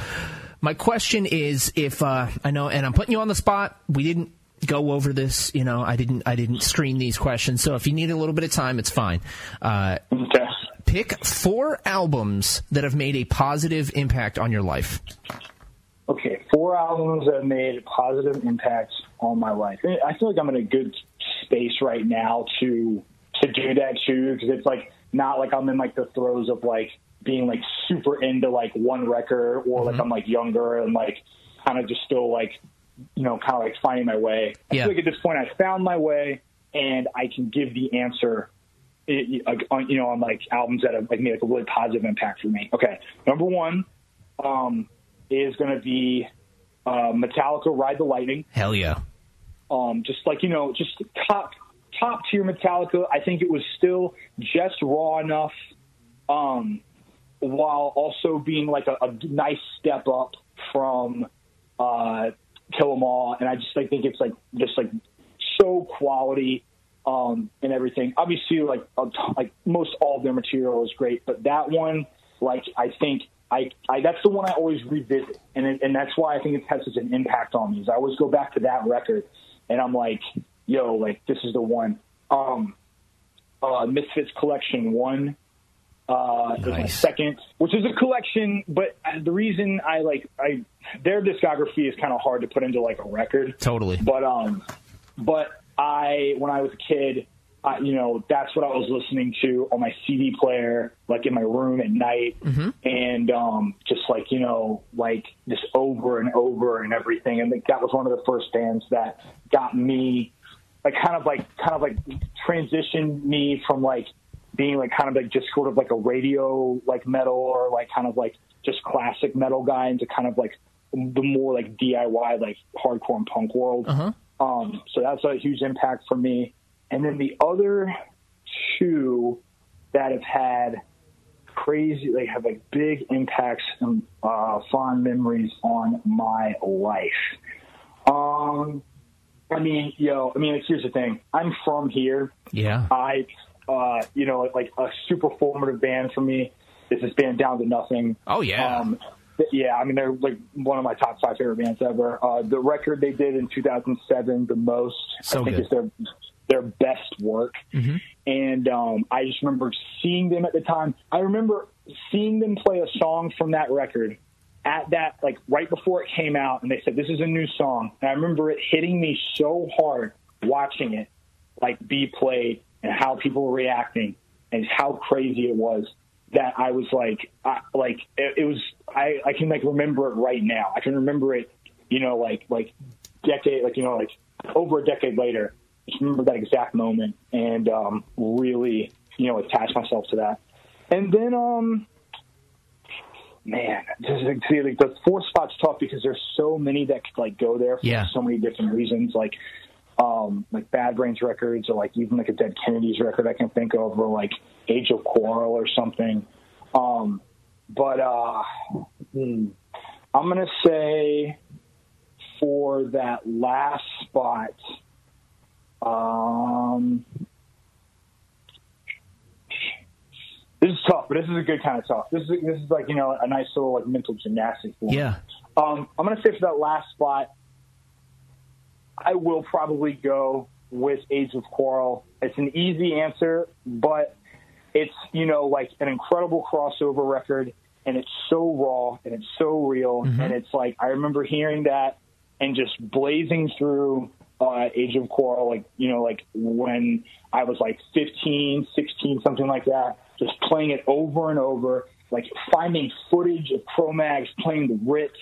[SPEAKER 2] my question is, if uh, I know, and I'm putting you on the spot, we didn't go over this, you know, I didn't I didn't screen these questions, so if you need a little bit of time, it's fine. Uh,
[SPEAKER 3] Okay.
[SPEAKER 2] pick four albums that have made a positive impact on your life.
[SPEAKER 3] Okay, four albums that have made a positive impact on my life. I feel like I'm in a good space right now to to do that too, because it's like not like I'm in like the throes of like being like super into like one record, or like I'm like younger and like kind of just still like you know kind of like finding my way. I
[SPEAKER 2] Yeah.
[SPEAKER 3] feel like at this point I found my way, and I can give the answer. i- on, you know, on like albums that have like made like a really positive impact for me. Okay, number one, um, is going to be uh, Metallica Ride the Lightning.
[SPEAKER 2] Hell yeah.
[SPEAKER 3] Um, just like, you know, just top, top tier Metallica. I think it was still just raw enough um, while also being like a, a nice step up from uh, Kill 'Em All. And I just like, think it's like, just like so quality um, and everything. Obviously, like like most all of their material is great, but that one, like I think I, I that's the one I always revisit, and it, and that's why I think it has such an impact on me. Is I always go back to that record, and I'm like, yo, like this is the one. Um, uh, Misfits Collection One. Uh, is my second, which is a collection, but uh, the reason I like I their discography is kind of hard to put into like a record.
[SPEAKER 2] Totally.
[SPEAKER 3] But um, but I when I was a kid, I, you know, that's what I was listening to on my CD player, like in my room at night, and um, just like you know, like just over and over and everything. And like, that was one of the first bands that got me, like kind of like kind of like transitioned me from like being like kind of like just sort of like a radio like metal or like kind of like just classic metal guy into kind of like the more like DIY like hardcore and punk world. Um, so that's a huge impact for me. And then the other two that have had crazy, they have like big impacts and uh, fond memories on my life. Um, I mean, yo, I mean, here's the thing. I'm from here.
[SPEAKER 2] Yeah.
[SPEAKER 3] I, uh, you know, like a super formative band for me is this band Down to Nothing.
[SPEAKER 2] Oh, yeah.
[SPEAKER 3] Um, yeah, I mean, they're like one of my top five favorite bands ever. Uh, the record they did in 2007, the most,
[SPEAKER 2] So
[SPEAKER 3] I think
[SPEAKER 2] good.
[SPEAKER 3] is their their best work. And um, I just remember seeing them at the time. I remember seeing them play a song from that record at that like right before it came out, and they said this is a new song. And I remember it hitting me so hard watching it like be played and how people were reacting. and how crazy it was that I was like, I, like it, it was. I I can like remember it right now. I can remember it, you know, like like decade, like you know, like over a decade later. I just remember that exact moment and um, really, you know, attach myself to that. And then, um, man, this is, see, like the four spot's tough because there's so many that could like go there for
[SPEAKER 2] Yeah.
[SPEAKER 3] so many different reasons. Like, um, like Bad Brains records, or like even like a Dead Kennedys record I can think of, or like Age of Quarrel or something. Um, but uh, hmm, I'm gonna say for that last spot. Um, this is tough, but this is a good kind of tough. This is this is like you know a nice little like mental gymnastics.
[SPEAKER 2] Yeah.
[SPEAKER 3] Um, I'm going to say for that last spot, I will probably go with Age of Quarrel. It's an easy answer, but it's you know like an incredible crossover record, and it's so raw and it's so real, and it's like I remember hearing that and just blazing through uh, Age of Quarrel, like you know, like when I was like 15, 16, something like that, just playing it over and over, like finding footage of Cro-Mags playing the Ritz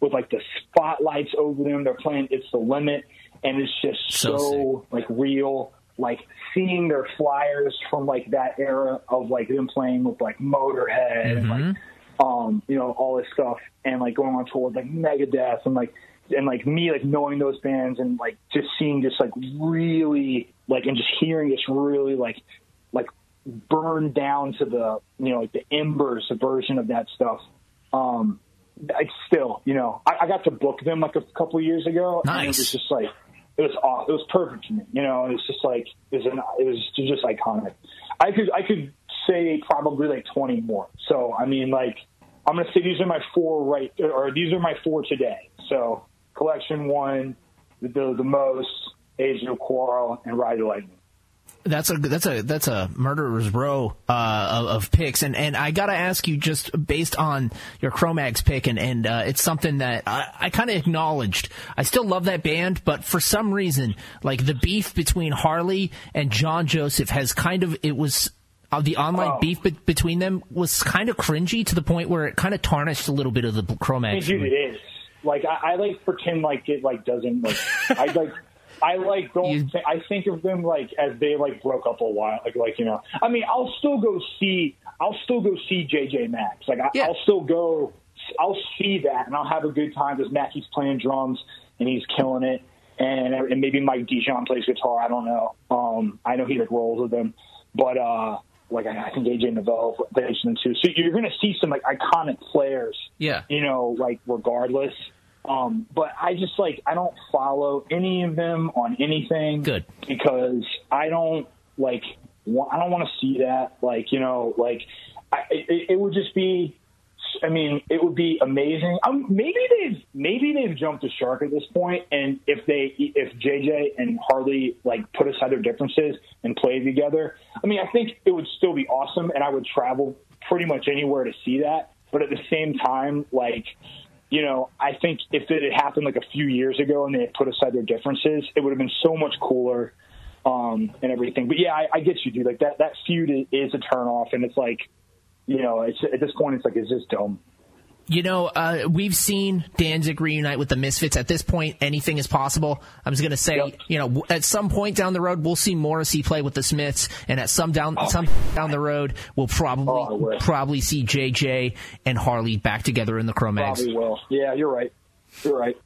[SPEAKER 3] with like the spotlights over them. They're playing It's the Limit, and it's just
[SPEAKER 2] So
[SPEAKER 3] so, like real. Like seeing their flyers from like that era of like them playing with like Motorhead and like um, you know, all this stuff and like going on tour with like Megadeth and like and like me like knowing those bands and like just seeing just like really like and just hearing this really like like burn down to the you know like the embers version of that stuff. Um I still, you know, I, I got to book them like a couple years ago. And it
[SPEAKER 2] Nice.
[SPEAKER 3] was just like it was aw- it was perfect for me. You know, it was just like it was an, it was just iconic. I could I could say probably like twenty more. So I mean, like I'm gonna say these are my four right or these are my four today. So collection one, the the, the most, Age of Quarrel, and Ride the Lightning.
[SPEAKER 2] That's a that's a that's a murderer's row uh, of, of picks, and and I gotta ask you just based on your Cro-Mags pick, and and uh, it's something that I, I kind of acknowledged. I still love that band, but for some reason, like the beef between Harley and John Joseph has kind of it was. Uh, the online
[SPEAKER 3] Oh.
[SPEAKER 2] beef be- between them was kind of cringy to the point where it kind of tarnished a little bit of the Cro-Mags.
[SPEAKER 3] dude, it is. Like I, I like pretend like it like doesn't like I like I like don't
[SPEAKER 2] You-
[SPEAKER 3] I think of them like as they like broke up a while like like you know I mean I'll still go see I'll still go see JJ Max like I,
[SPEAKER 2] Yeah.
[SPEAKER 3] I'll still go I'll see that and I'll have a good time because Mackie's playing drums and he's killing it and and maybe Mike Dijon plays guitar I don't know um I know he like rolls with them but uh like I, I think AJ Novello plays them too so you're gonna see some like iconic players
[SPEAKER 2] Yeah.
[SPEAKER 3] you know, like regardless. Um, but I just like I don't follow any of them on anything.
[SPEAKER 2] Good.
[SPEAKER 3] because I don't like wa- I don't want to see that. Like you know, like I, it, it would just be. I mean, it would be amazing. Um, maybe they've maybe they've jumped the shark at this point, and if they if JJ and Harley like put aside their differences and play together, I mean, I think it would still be awesome, and I would travel pretty much anywhere to see that. But at the same time, like you know, I think if it had happened like a few years ago and they had put aside their differences, it would have been so much cooler um, and everything. But yeah, I, I get you, dude. Like that that feud is, is a turn off, and it's like, you know, it's at this point, it's like, is this dumb?
[SPEAKER 2] You know, uh, we've seen Danzig reunite with the Misfits. At this point, anything is possible. I was going to say,
[SPEAKER 3] Yep.
[SPEAKER 2] you know, at some point down the road, we'll see Morrissey play with the Smiths, and at some down some down the road, we'll
[SPEAKER 3] Oh,
[SPEAKER 2] probably
[SPEAKER 3] wish.
[SPEAKER 2] probably see JJ and Harley back together in the Cro-Mags.
[SPEAKER 3] Probably will. Yeah, you're right. You're right.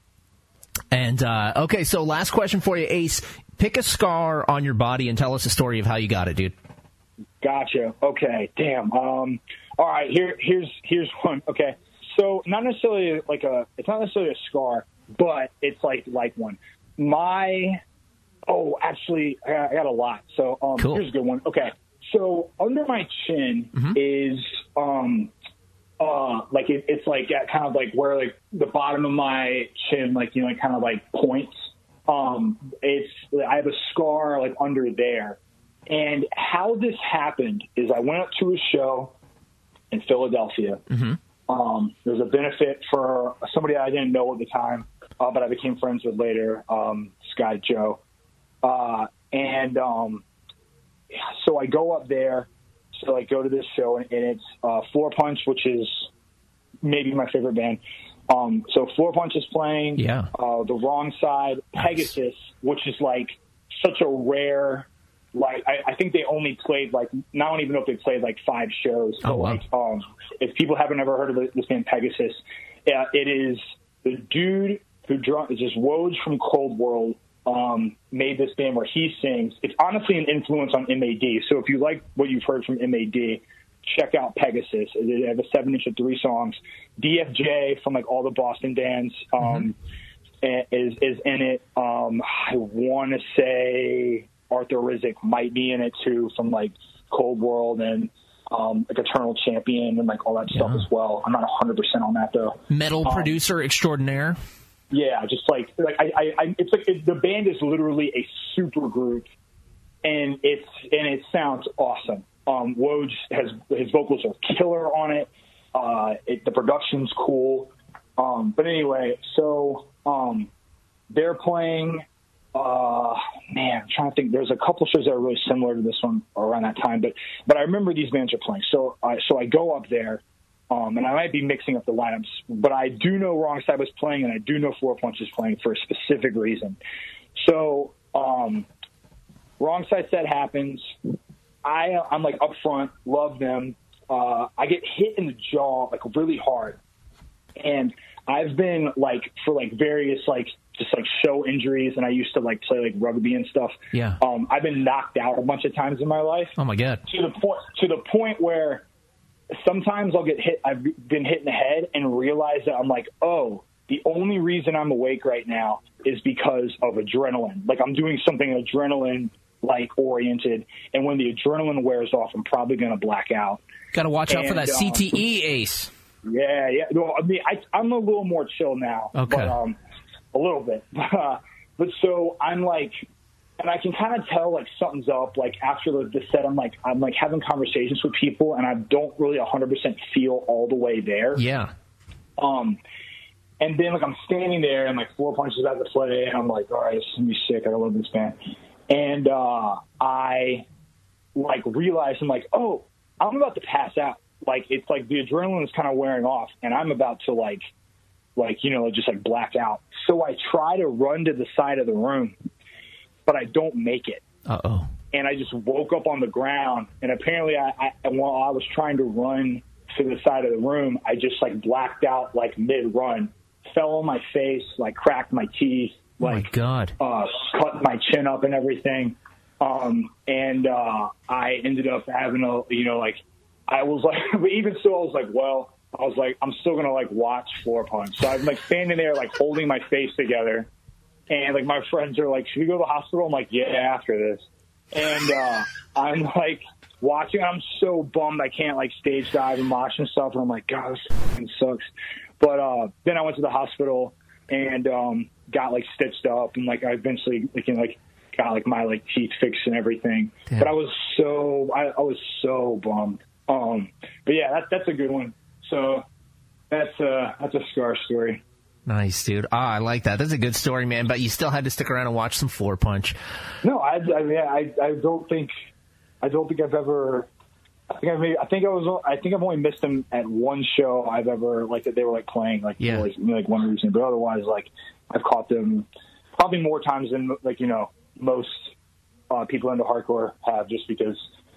[SPEAKER 2] And uh, okay, so last question for you, Ace. Pick a scar on your body and tell us a story of how you got it, dude.
[SPEAKER 3] Gotcha. Okay. Damn. Um. All right. Here. Here's. Here's one. Okay. So not necessarily like a. It's not necessarily a scar, but it's like like one. My. Oh, actually, I got, I got a lot. So um,
[SPEAKER 2] Cool.
[SPEAKER 3] here's a good one. Okay. So under my chin is um. Uh, like it, it's like kind of like where like the bottom of my chin, like you know, like kind of like points. Um, it's I have a scar like under there, and how this happened is I went up to a show in Philadelphia. Um, there was a benefit for somebody I didn't know at the time, uh, but I became friends with later, um, guy Joe. Uh, and um, so I go up there to like go to this show, and, and it's uh, Floorpunch, which is maybe my favorite band. Um, so Floorpunch is playing.
[SPEAKER 2] Yeah.
[SPEAKER 3] Uh, the Wrong Side, Pegasus, which is like such a rare. Like I, I think they only played like I don't even know if they played like five shows.
[SPEAKER 2] Oh, wow.
[SPEAKER 3] like um, if people haven't ever heard of this band Pegasus, uh, it is the dude who draw is just Woj from Cold World um, made this band where he sings. It's honestly an influence on MAD. So if you like what you've heard from MAD, check out Pegasus. They have a seven inch of three songs. DFJ from like all the Boston bands um, is is in it. Um, I want to say Arthur Rizk might be in it too from like Cold World and um, like Eternal Champion and like all that stuff as well. I'm not 100 percent on that though.
[SPEAKER 2] Metal
[SPEAKER 3] Um,
[SPEAKER 2] producer extraordinaire.
[SPEAKER 3] yeah, just like like I, I, I it's like it, the band is literally a super group, and it's and it sounds awesome. Um, Woj has his vocals are killer on it. Uh, it the production's cool. Um, but anyway, so um, they're playing. Uh, man, I'm trying to think. There's a couple shows that are really similar to this one around that time, but but I remember these bands are playing. So I so I go up there. Um, and I might be mixing up the lineups, but I do know Wrong Side was playing, and I do know Floorpunch is playing for a specific reason. So, um, Wrong Side set happens. I I'm like up front, love them. Uh, I get hit in the jaw like really hard, and I've been like for like various like just like show injuries, and I used to like play like rugby and stuff.
[SPEAKER 2] Yeah.
[SPEAKER 3] Um, I've been knocked out a bunch of times in my life
[SPEAKER 2] Oh my god.
[SPEAKER 3] to the point to the point where sometimes I'll get hit. I've been hit in the head and realize that I'm like, oh, the only reason I'm awake right now is because of adrenaline. Like I'm doing something adrenaline like oriented, and when the adrenaline wears off, I'm probably going to black out.
[SPEAKER 2] Got to watch out for
[SPEAKER 3] And,
[SPEAKER 2] that
[SPEAKER 3] um,
[SPEAKER 2] CTE ace.
[SPEAKER 3] Yeah, yeah. No, I mean, I, I'm a little more chill now.
[SPEAKER 2] Okay.
[SPEAKER 3] But, um, a little bit. but so I'm like, and I can kind of tell like something's up. Like after the, the set, I'm like, I'm like having conversations with people, and I don't really 100% feel all the way there.
[SPEAKER 2] Yeah.
[SPEAKER 3] Um, and then like I'm standing there, and like four punches about to play, and I'm like, all right, this is gonna be sick. I don't love this band. And uh, I like realize I'm like, oh, I'm about to pass out. Like it's like the adrenaline is kind of wearing off, and I'm about to like, like you know, just like black out. So I try to run to the side of the room, but I don't make it
[SPEAKER 2] Uh oh.
[SPEAKER 3] and I just woke up on the ground. And apparently, I, I while I was trying to run to the side of the room, I just like blacked out like mid run, fell on my face, like cracked my teeth,
[SPEAKER 2] Oh my
[SPEAKER 3] like
[SPEAKER 2] god.
[SPEAKER 3] uh, cut my chin up and everything. Um, and uh, I ended up having a, you know, like I was like, but even so, I was like, well, I was like, I'm still gonna like watch Floorpunch. So I'm like standing there, like holding my face together, and like my friends are like, should we go to the hospital? I'm like, yeah, after this. And uh, I'm like watching. I'm so bummed I can't like stage dive and watch and stuff. And I'm like, God, this fucking sucks. But uh, then I went to the hospital and um, got like stitched up, and like I eventually like, you know, like got like my like teeth fixed and everything.
[SPEAKER 2] Damn.
[SPEAKER 3] But I was so I, I was so bummed. Um, but yeah, that, that's a good one. So that's uh that's a scar story.
[SPEAKER 2] Nice, dude. Ah, I like that. That's a good story, man. But you still had to stick around and watch some Floorpunch.
[SPEAKER 3] No, I, I mean, I, I don't think, I don't think I've ever. I think I maybe, I think I was, I think I've only missed them at one show I've ever like that they were like playing like
[SPEAKER 2] Yeah.
[SPEAKER 3] for, like, like one reason, but otherwise like I've caught them probably more times than like you know most uh, people into hardcore have, just because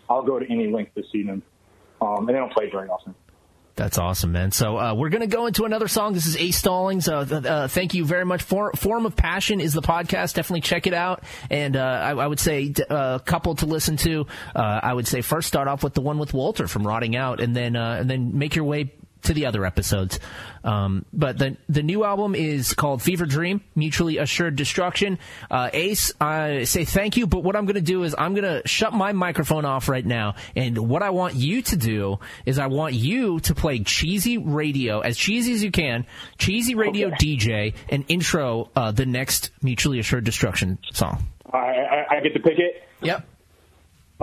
[SPEAKER 3] I'll go to any length to see them, um, and they don't play very often.
[SPEAKER 2] That's awesome, man. So uh, we're going to go into another song. This is Ace Stallings. Uh, uh, thank you very much. For- Form of Passion is the podcast. Definitely check it out. And uh, I, I would say a couple to listen to. Uh, I would say first start off with the one with Walter from Rotting Out, and then uh, and then make your way to the other episodes. Um, but the the new album is called Fever Dream, Mutually Assured Destruction. Uh, Ace, I say thank you, but what I'm going to do is I'm going to shut my microphone off right now, and what I want you to do is I want you to play cheesy radio as cheesy as you can, cheesy radio DJ, and intro uh, the next Mutually Assured Destruction song.
[SPEAKER 3] I, I, I get to pick it.
[SPEAKER 2] Yep,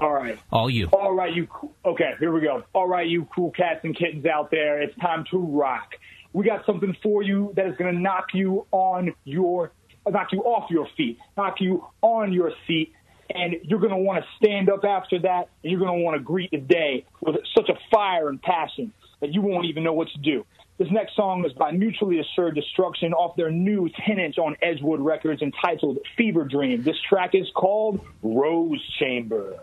[SPEAKER 3] All right.
[SPEAKER 2] all you.
[SPEAKER 3] All right, you. Okay, here we go. All right, you cool cats and kittens out there. It's time to rock. We got something for you that is going to knock you on your, knock you off your feet, knock you on your seat,
[SPEAKER 4] and you're going to want to stand up after that, and you're going to want to greet the day with such a fire and passion that you won't even know what to do. This next song is by Mutually Assured Destruction off their new 10 inch on Edgewood Records entitled Fever Dream. This track is called Rose Chamber.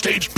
[SPEAKER 1] Pass.